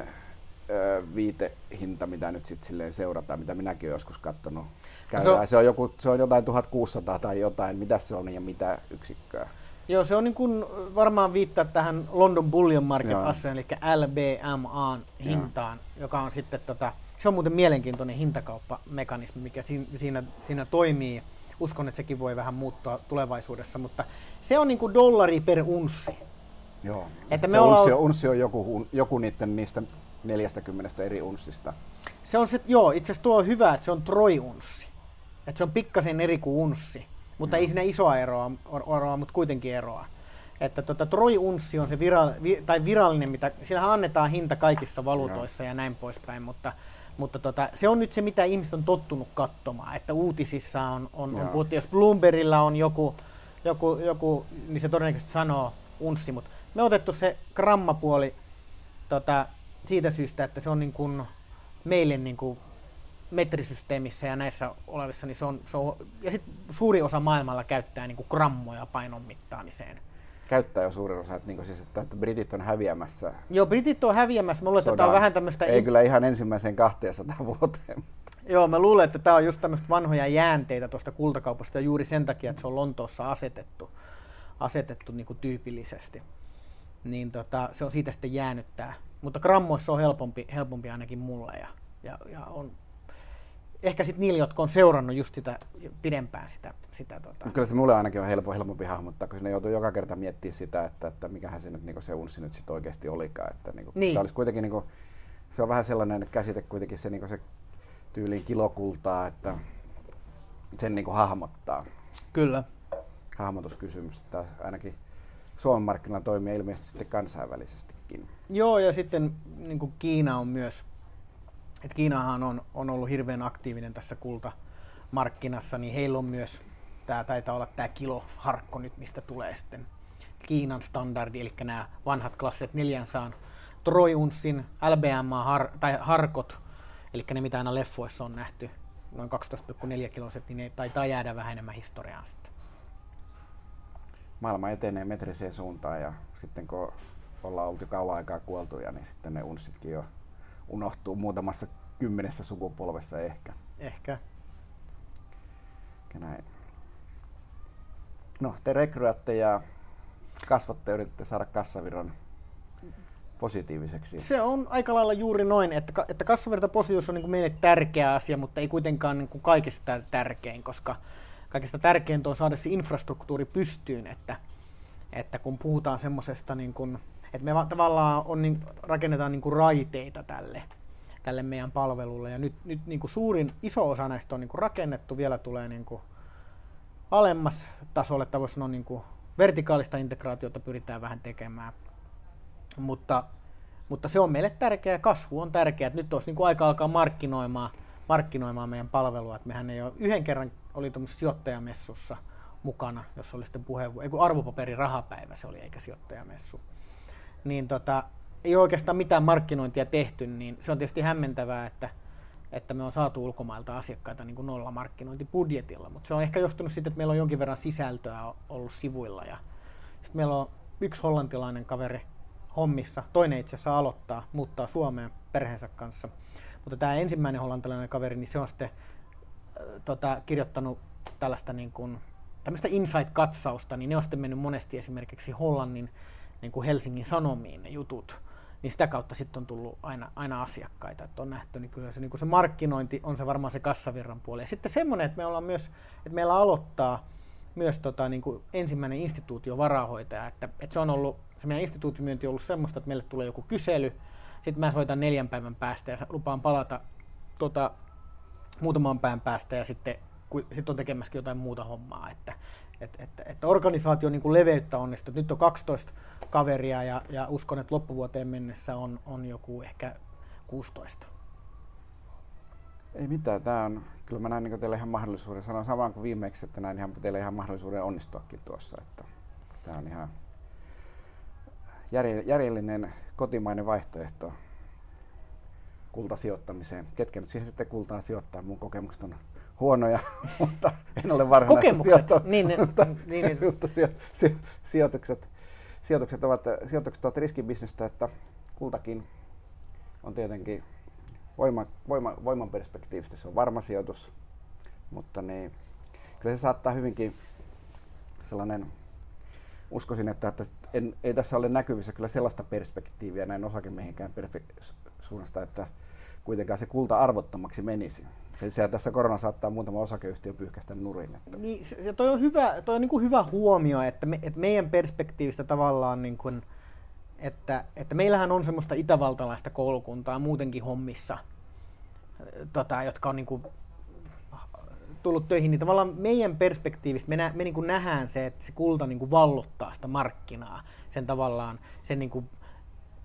ö, viitehinta, mitä nyt sitten silleen seurataan, mitä minäkin olen joskus katsonut? No se, on, se, on joku, se on jotain 1600 tai jotain, mitä se on ja mitä yksikköä? Joo, se on niin kuin varmaan viittaa tähän London Bullion Market Asseen, eli LBMAn hintaan, Joo. joka on sitten tota, se on muuten mielenkiintoinen hintakauppamekanismi, mikä siinä, siinä toimii. Uskon, että sekin voi vähän muuttua tulevaisuudessa, mutta se on niin kuin dollari per unssi. Joo. Että me ollaan... unssi, on, unssi on joku, joku niiden niistä 40 eri unssista. Se on se, joo, itse asiassa tuo on hyvä, että se on troi-unssi. Että se on pikkasen eri kuin unssi. Mutta joo. ei siinä isoa eroa, eroa mutta kuitenkin eroa. Että tota, troi-unssi on se vira, vi, tai virallinen, mitä, sillähän annetaan hinta kaikissa valuutoissa joo. ja näin poispäin, mutta mutta tota, se on nyt se, mitä ihmiset on tottunut katsomaan, että uutisissa on, on, on puhuttu, jos Bloombergilla on joku, joku, joku, niin se todennäköisesti sanoo unssi, mutta me otettu se grammapuoli tota, siitä syystä, että se on niin kuin meille niin kuin metrisysteemissä ja näissä olevissa, niin se on, se on ja sitten suuri osa maailmalla käyttää niin kuin grammoja painon mittaamiseen käyttää jo suurin osa, että, niin siis, että, että britit on häviämässä. Joo, britit on häviämässä. Mä luulen, että tämä on vähän tämmöistä... Ei kyllä ihan ensimmäiseen 200 vuoteen. Joo, mä luulen, että tämä on just tämmöistä vanhoja jäänteitä tuosta kultakaupasta ja juuri sen takia, että se on Lontoossa asetettu, asetettu niin kuin tyypillisesti. Niin tota, se on siitä sitten jäänyt tää. Mutta grammoissa on helpompi, helpompi ainakin mulle ja, ja, ja on ehkä sitten niillä, jotka on seurannut just sitä pidempään sitä. sitä tota. Kyllä se mulle ainakin on helppo, helpompi hahmottaa, koska ne joutuu joka kerta miettimään sitä, että, että mikähän se nyt niin se unssi nyt sitten oikeasti olikaan. Että, niin kuin, niin. olisi kuitenkin, niin kuin, se on vähän sellainen käsite kuitenkin se, niin se tyyliin kilokultaa, että sen niin kuin hahmottaa. Kyllä. Hahmotuskysymys. Että ainakin Suomen markkinoilla toimii ilmeisesti sitten kansainvälisestikin. Joo, ja sitten niin kuin Kiina on myös että Kiinahan on, on ollut hirveän aktiivinen tässä kultamarkkinassa, niin heillä on myös, tämä taitaa olla tämä kiloharkko nyt, mistä tulee sitten Kiinan standardi, eli nämä vanhat klassit 400 troiunssin LBMA har, tai harkot, eli ne mitä aina leffoissa on nähty, noin 12,4 kiloset, niin ne taitaa jäädä vähän enemmän historiaan. Maailma etenee metriseen suuntaan ja sitten kun ollaan oltu kauan aikaa kuoltuja, niin sitten ne unssitkin jo unohtuu muutamassa kymmenessä sukupolvessa ehkä. Ehkä. Ja näin. No, te rekryatte ja kasvatte yritätte saada kassaviron positiiviseksi. Se on aika lailla juuri noin, että, että kassavirtapositiivisuus on niin meille tärkeä asia, mutta ei kuitenkaan niin kuin kaikista tärkein, koska kaikista tärkeintä on saada se infrastruktuuri pystyyn, että, että kun puhutaan semmoisesta niin kuin et me tavallaan on, niin, rakennetaan niin kuin raiteita tälle, tälle meidän palvelulle. Ja nyt, nyt niin kuin suurin, iso osa näistä on niin kuin rakennettu, vielä tulee niin kuin alemmas tasolle, että voisi sanoa niin kuin vertikaalista integraatiota pyritään vähän tekemään. Mutta, mutta se on meille tärkeää, kasvu on tärkeää. Nyt olisi niin kuin aika alkaa markkinoimaan, markkinoimaan meidän palvelua. Et mehän ei ole, yhden kerran oli sijoittajamessussa mukana, jos oli sitten puheenvuoro, ei kun arvopaperi rahapäivä se oli, eikä sijoittajamessu. Niin tota, ei oikeastaan mitään markkinointia tehty, niin se on tietysti hämmentävää, että, että me on saatu ulkomailta asiakkaita niin kuin nolla markkinointibudjetilla, mutta se on ehkä johtunut siitä, että meillä on jonkin verran sisältöä ollut sivuilla. Ja sitten meillä on yksi hollantilainen kaveri hommissa, toinen itse asiassa aloittaa, muuttaa Suomeen perheensä kanssa, mutta tämä ensimmäinen hollantilainen kaveri, niin se on sitten tota, kirjoittanut tällaista niin kuin, tämmöistä insight-katsausta, niin ne on sitten mennyt monesti esimerkiksi Hollannin niin kuin Helsingin Sanomiin ne jutut, niin sitä kautta sitten on tullut aina, aina asiakkaita. Että on nähty, niin kyllä se, niin kuin se markkinointi on se varmaan se kassavirran puoli. Ja sitten semmoinen, että me ollaan myös, että meillä aloittaa myös tota, niin kuin ensimmäinen instituutio varahoitaja, että, että se on ollut, se meidän instituutimyynti on ollut semmoista, että meille tulee joku kysely, sitten mä soitan neljän päivän päästä ja lupaan palata tota, muutaman päivän päästä ja sitten sitten on tekemässäkin jotain muuta hommaa. Että, että, että, että organisaation niin kuin leveyttä onnistuu. Nyt on 12 kaveria ja, ja uskon, että loppuvuoteen mennessä on, on joku ehkä 16. Ei mitään, tämä on, kyllä mä näin niin teille ihan mahdollisuuden, sanon samaan kuin viimeksi, että näin ihan teille ihan mahdollisuuden onnistuakin tuossa, että tämä on ihan järjellinen kotimainen vaihtoehto kultasijoittamiseen. Ketkä nyt siihen sitten kultaa sijoittaa, mun kokemukset on huonoja, mutta en ole varsinaisesti sijoittanut. Niin, niin, mutta, niin, niin. mutta sijo, sijo, sijoitukset, sijoitukset, ovat, sijoitukset ovat riskibisnestä, että kultakin on tietenkin voima, voima, voiman perspektiivistä se on varma sijoitus, mutta niin, kyllä se saattaa hyvinkin sellainen, uskoisin, että, että en, ei tässä ole näkyvissä kyllä sellaista perspektiiviä näin osakemihinkään suunnasta, että kuitenkaan se kulta arvottomaksi menisi. Se tässä korona saattaa muutama osakeyhtiö pyyhkäistä nurin. Että. Niin, se, toi on hyvä, toi on niin kuin hyvä huomio, että, me, että meidän perspektiivistä tavallaan, niin kuin, että, että meillähän on semmoista itävaltalaista koulukuntaa muutenkin hommissa, tota, jotka on niin kuin, tullut töihin, niin tavallaan meidän perspektiivistä me, nä, me niin kuin nähdään se, että se kulta niin kuin vallottaa sitä markkinaa, sen tavallaan, sen niin kuin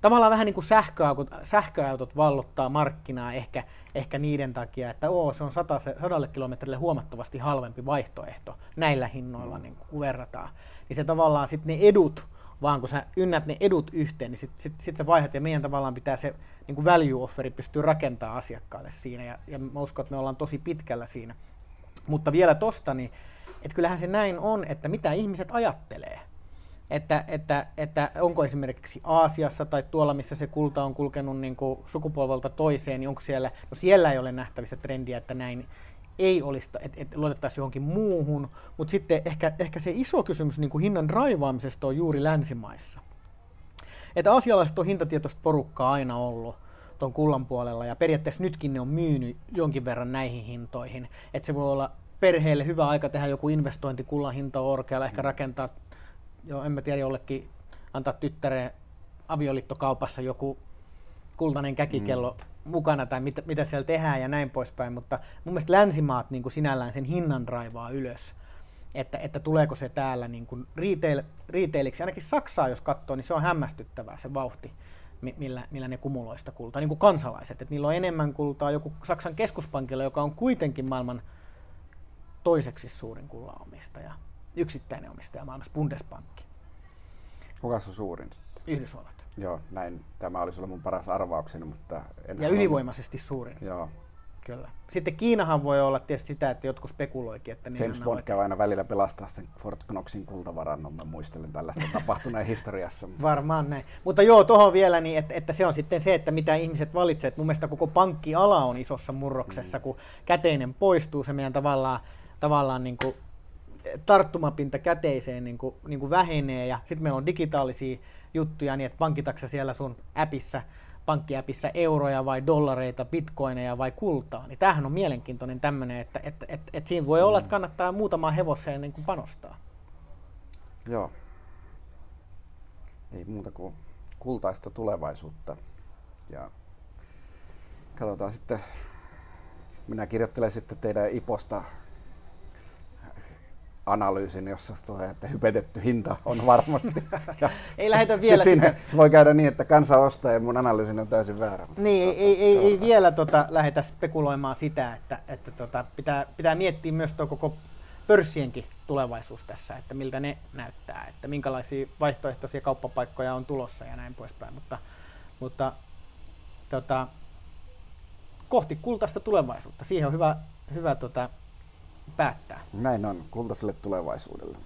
tavallaan vähän niin kuin sähköautot, sähköautot vallottaa markkinaa ehkä, ehkä niiden takia, että oo, se on sata, sadalle kilometrille huomattavasti halvempi vaihtoehto näillä hinnoilla niin kuin verrataan. Niin se tavallaan sitten ne edut, vaan kun sä ynnät ne edut yhteen, niin sitten sit, sit vaihdat ja meidän tavallaan pitää se niin kuin value offeri pystyy rakentamaan asiakkaalle siinä ja, ja mä uskon, että me ollaan tosi pitkällä siinä. Mutta vielä tosta, niin että kyllähän se näin on, että mitä ihmiset ajattelee että, että, että onko esimerkiksi Aasiassa tai tuolla, missä se kulta on kulkenut niin kuin sukupolvelta toiseen, niin onko siellä, no siellä ei ole nähtävissä trendiä, että näin ei olisi, että, että luotettaisiin johonkin muuhun, mutta sitten ehkä, ehkä se iso kysymys niin kuin hinnan raivaamisesta on juuri länsimaissa. Että asialaiset on hintatietoista porukkaa aina ollut tuon kullan puolella ja periaatteessa nytkin ne on myynyt jonkin verran näihin hintoihin. Että se voi olla perheelle hyvä aika tehdä joku investointi kullan hinta orkealla, ehkä rakentaa joo, en mä tiedä jollekin antaa tyttäreen avioliittokaupassa joku kultainen käkikello mm. mukana tai mitä, mitä siellä tehdään ja näin poispäin, mutta mun mielestä länsimaat niin kuin sinällään sen hinnan raivaa ylös. Että, että tuleeko se täällä niin kuin retail, retailiksi, ainakin Saksaa jos katsoo, niin se on hämmästyttävää se vauhti, millä, millä ne kumuloista kultaa, niin kuin kansalaiset. Että niillä on enemmän kultaa joku Saksan keskuspankilla, joka on kuitenkin maailman toiseksi suurin kullaomistaja yksittäinen omistaja maailmassa, Bundespankki. Kuka on suurin sitten? Yhdysvallat. Joo, näin. Tämä olisi ollut mun paras arvaukseni, mutta... En ja ylivoimaisesti suurin. Joo. Kyllä. Sitten Kiinahan voi olla tietysti sitä, että jotkut spekuloikin, että... Niin James Bond käy aina välillä pelastaa sen Fort Knoxin kultavarannon, mä muistelen tällaista tapahtuneen historiassa. Varmaan näin. Mutta joo, tuohon vielä, niin että, että, se on sitten se, että mitä ihmiset valitsevat. Mun mielestä koko pankkiala on isossa murroksessa, mm. kun käteinen poistuu, se meidän tavallaan, tavallaan niin kuin tarttumapinta käteiseen niin kuin, niin kuin vähenee ja sitten meillä on digitaalisia juttuja niin, että pankkitaksa siellä sun appissa, pankkiäpissä euroja vai dollareita, bitcoineja vai kultaa. Niin tämähän on mielenkiintoinen tämmöinen, että, että, että, että siinä voi mm. olla, että kannattaa muutamaa hevoseen niin kuin panostaa. Joo. Ei muuta kuin kultaista tulevaisuutta. Ja katsotaan sitten, minä kirjoittelen sitten teidän IPOsta analyysin, jossa tulee, että hypetetty hinta on varmasti. Ja ei lähetä vielä sitä. voi käydä niin, että kansa ostaa ja mun analyysin on täysin väärä. Niin, ei, ei, ei, ei vielä tota, lähetä spekuloimaan sitä, että, että tota, pitää, pitää miettiä myös tuo koko pörssienkin tulevaisuus tässä, että miltä ne näyttää, että minkälaisia vaihtoehtoisia kauppapaikkoja on tulossa ja näin poispäin. Mutta, mutta tota, kohti kultaista tulevaisuutta, siihen on hyvä, hyvä tota, päättää. Näin on, kultaiselle tulevaisuudelle.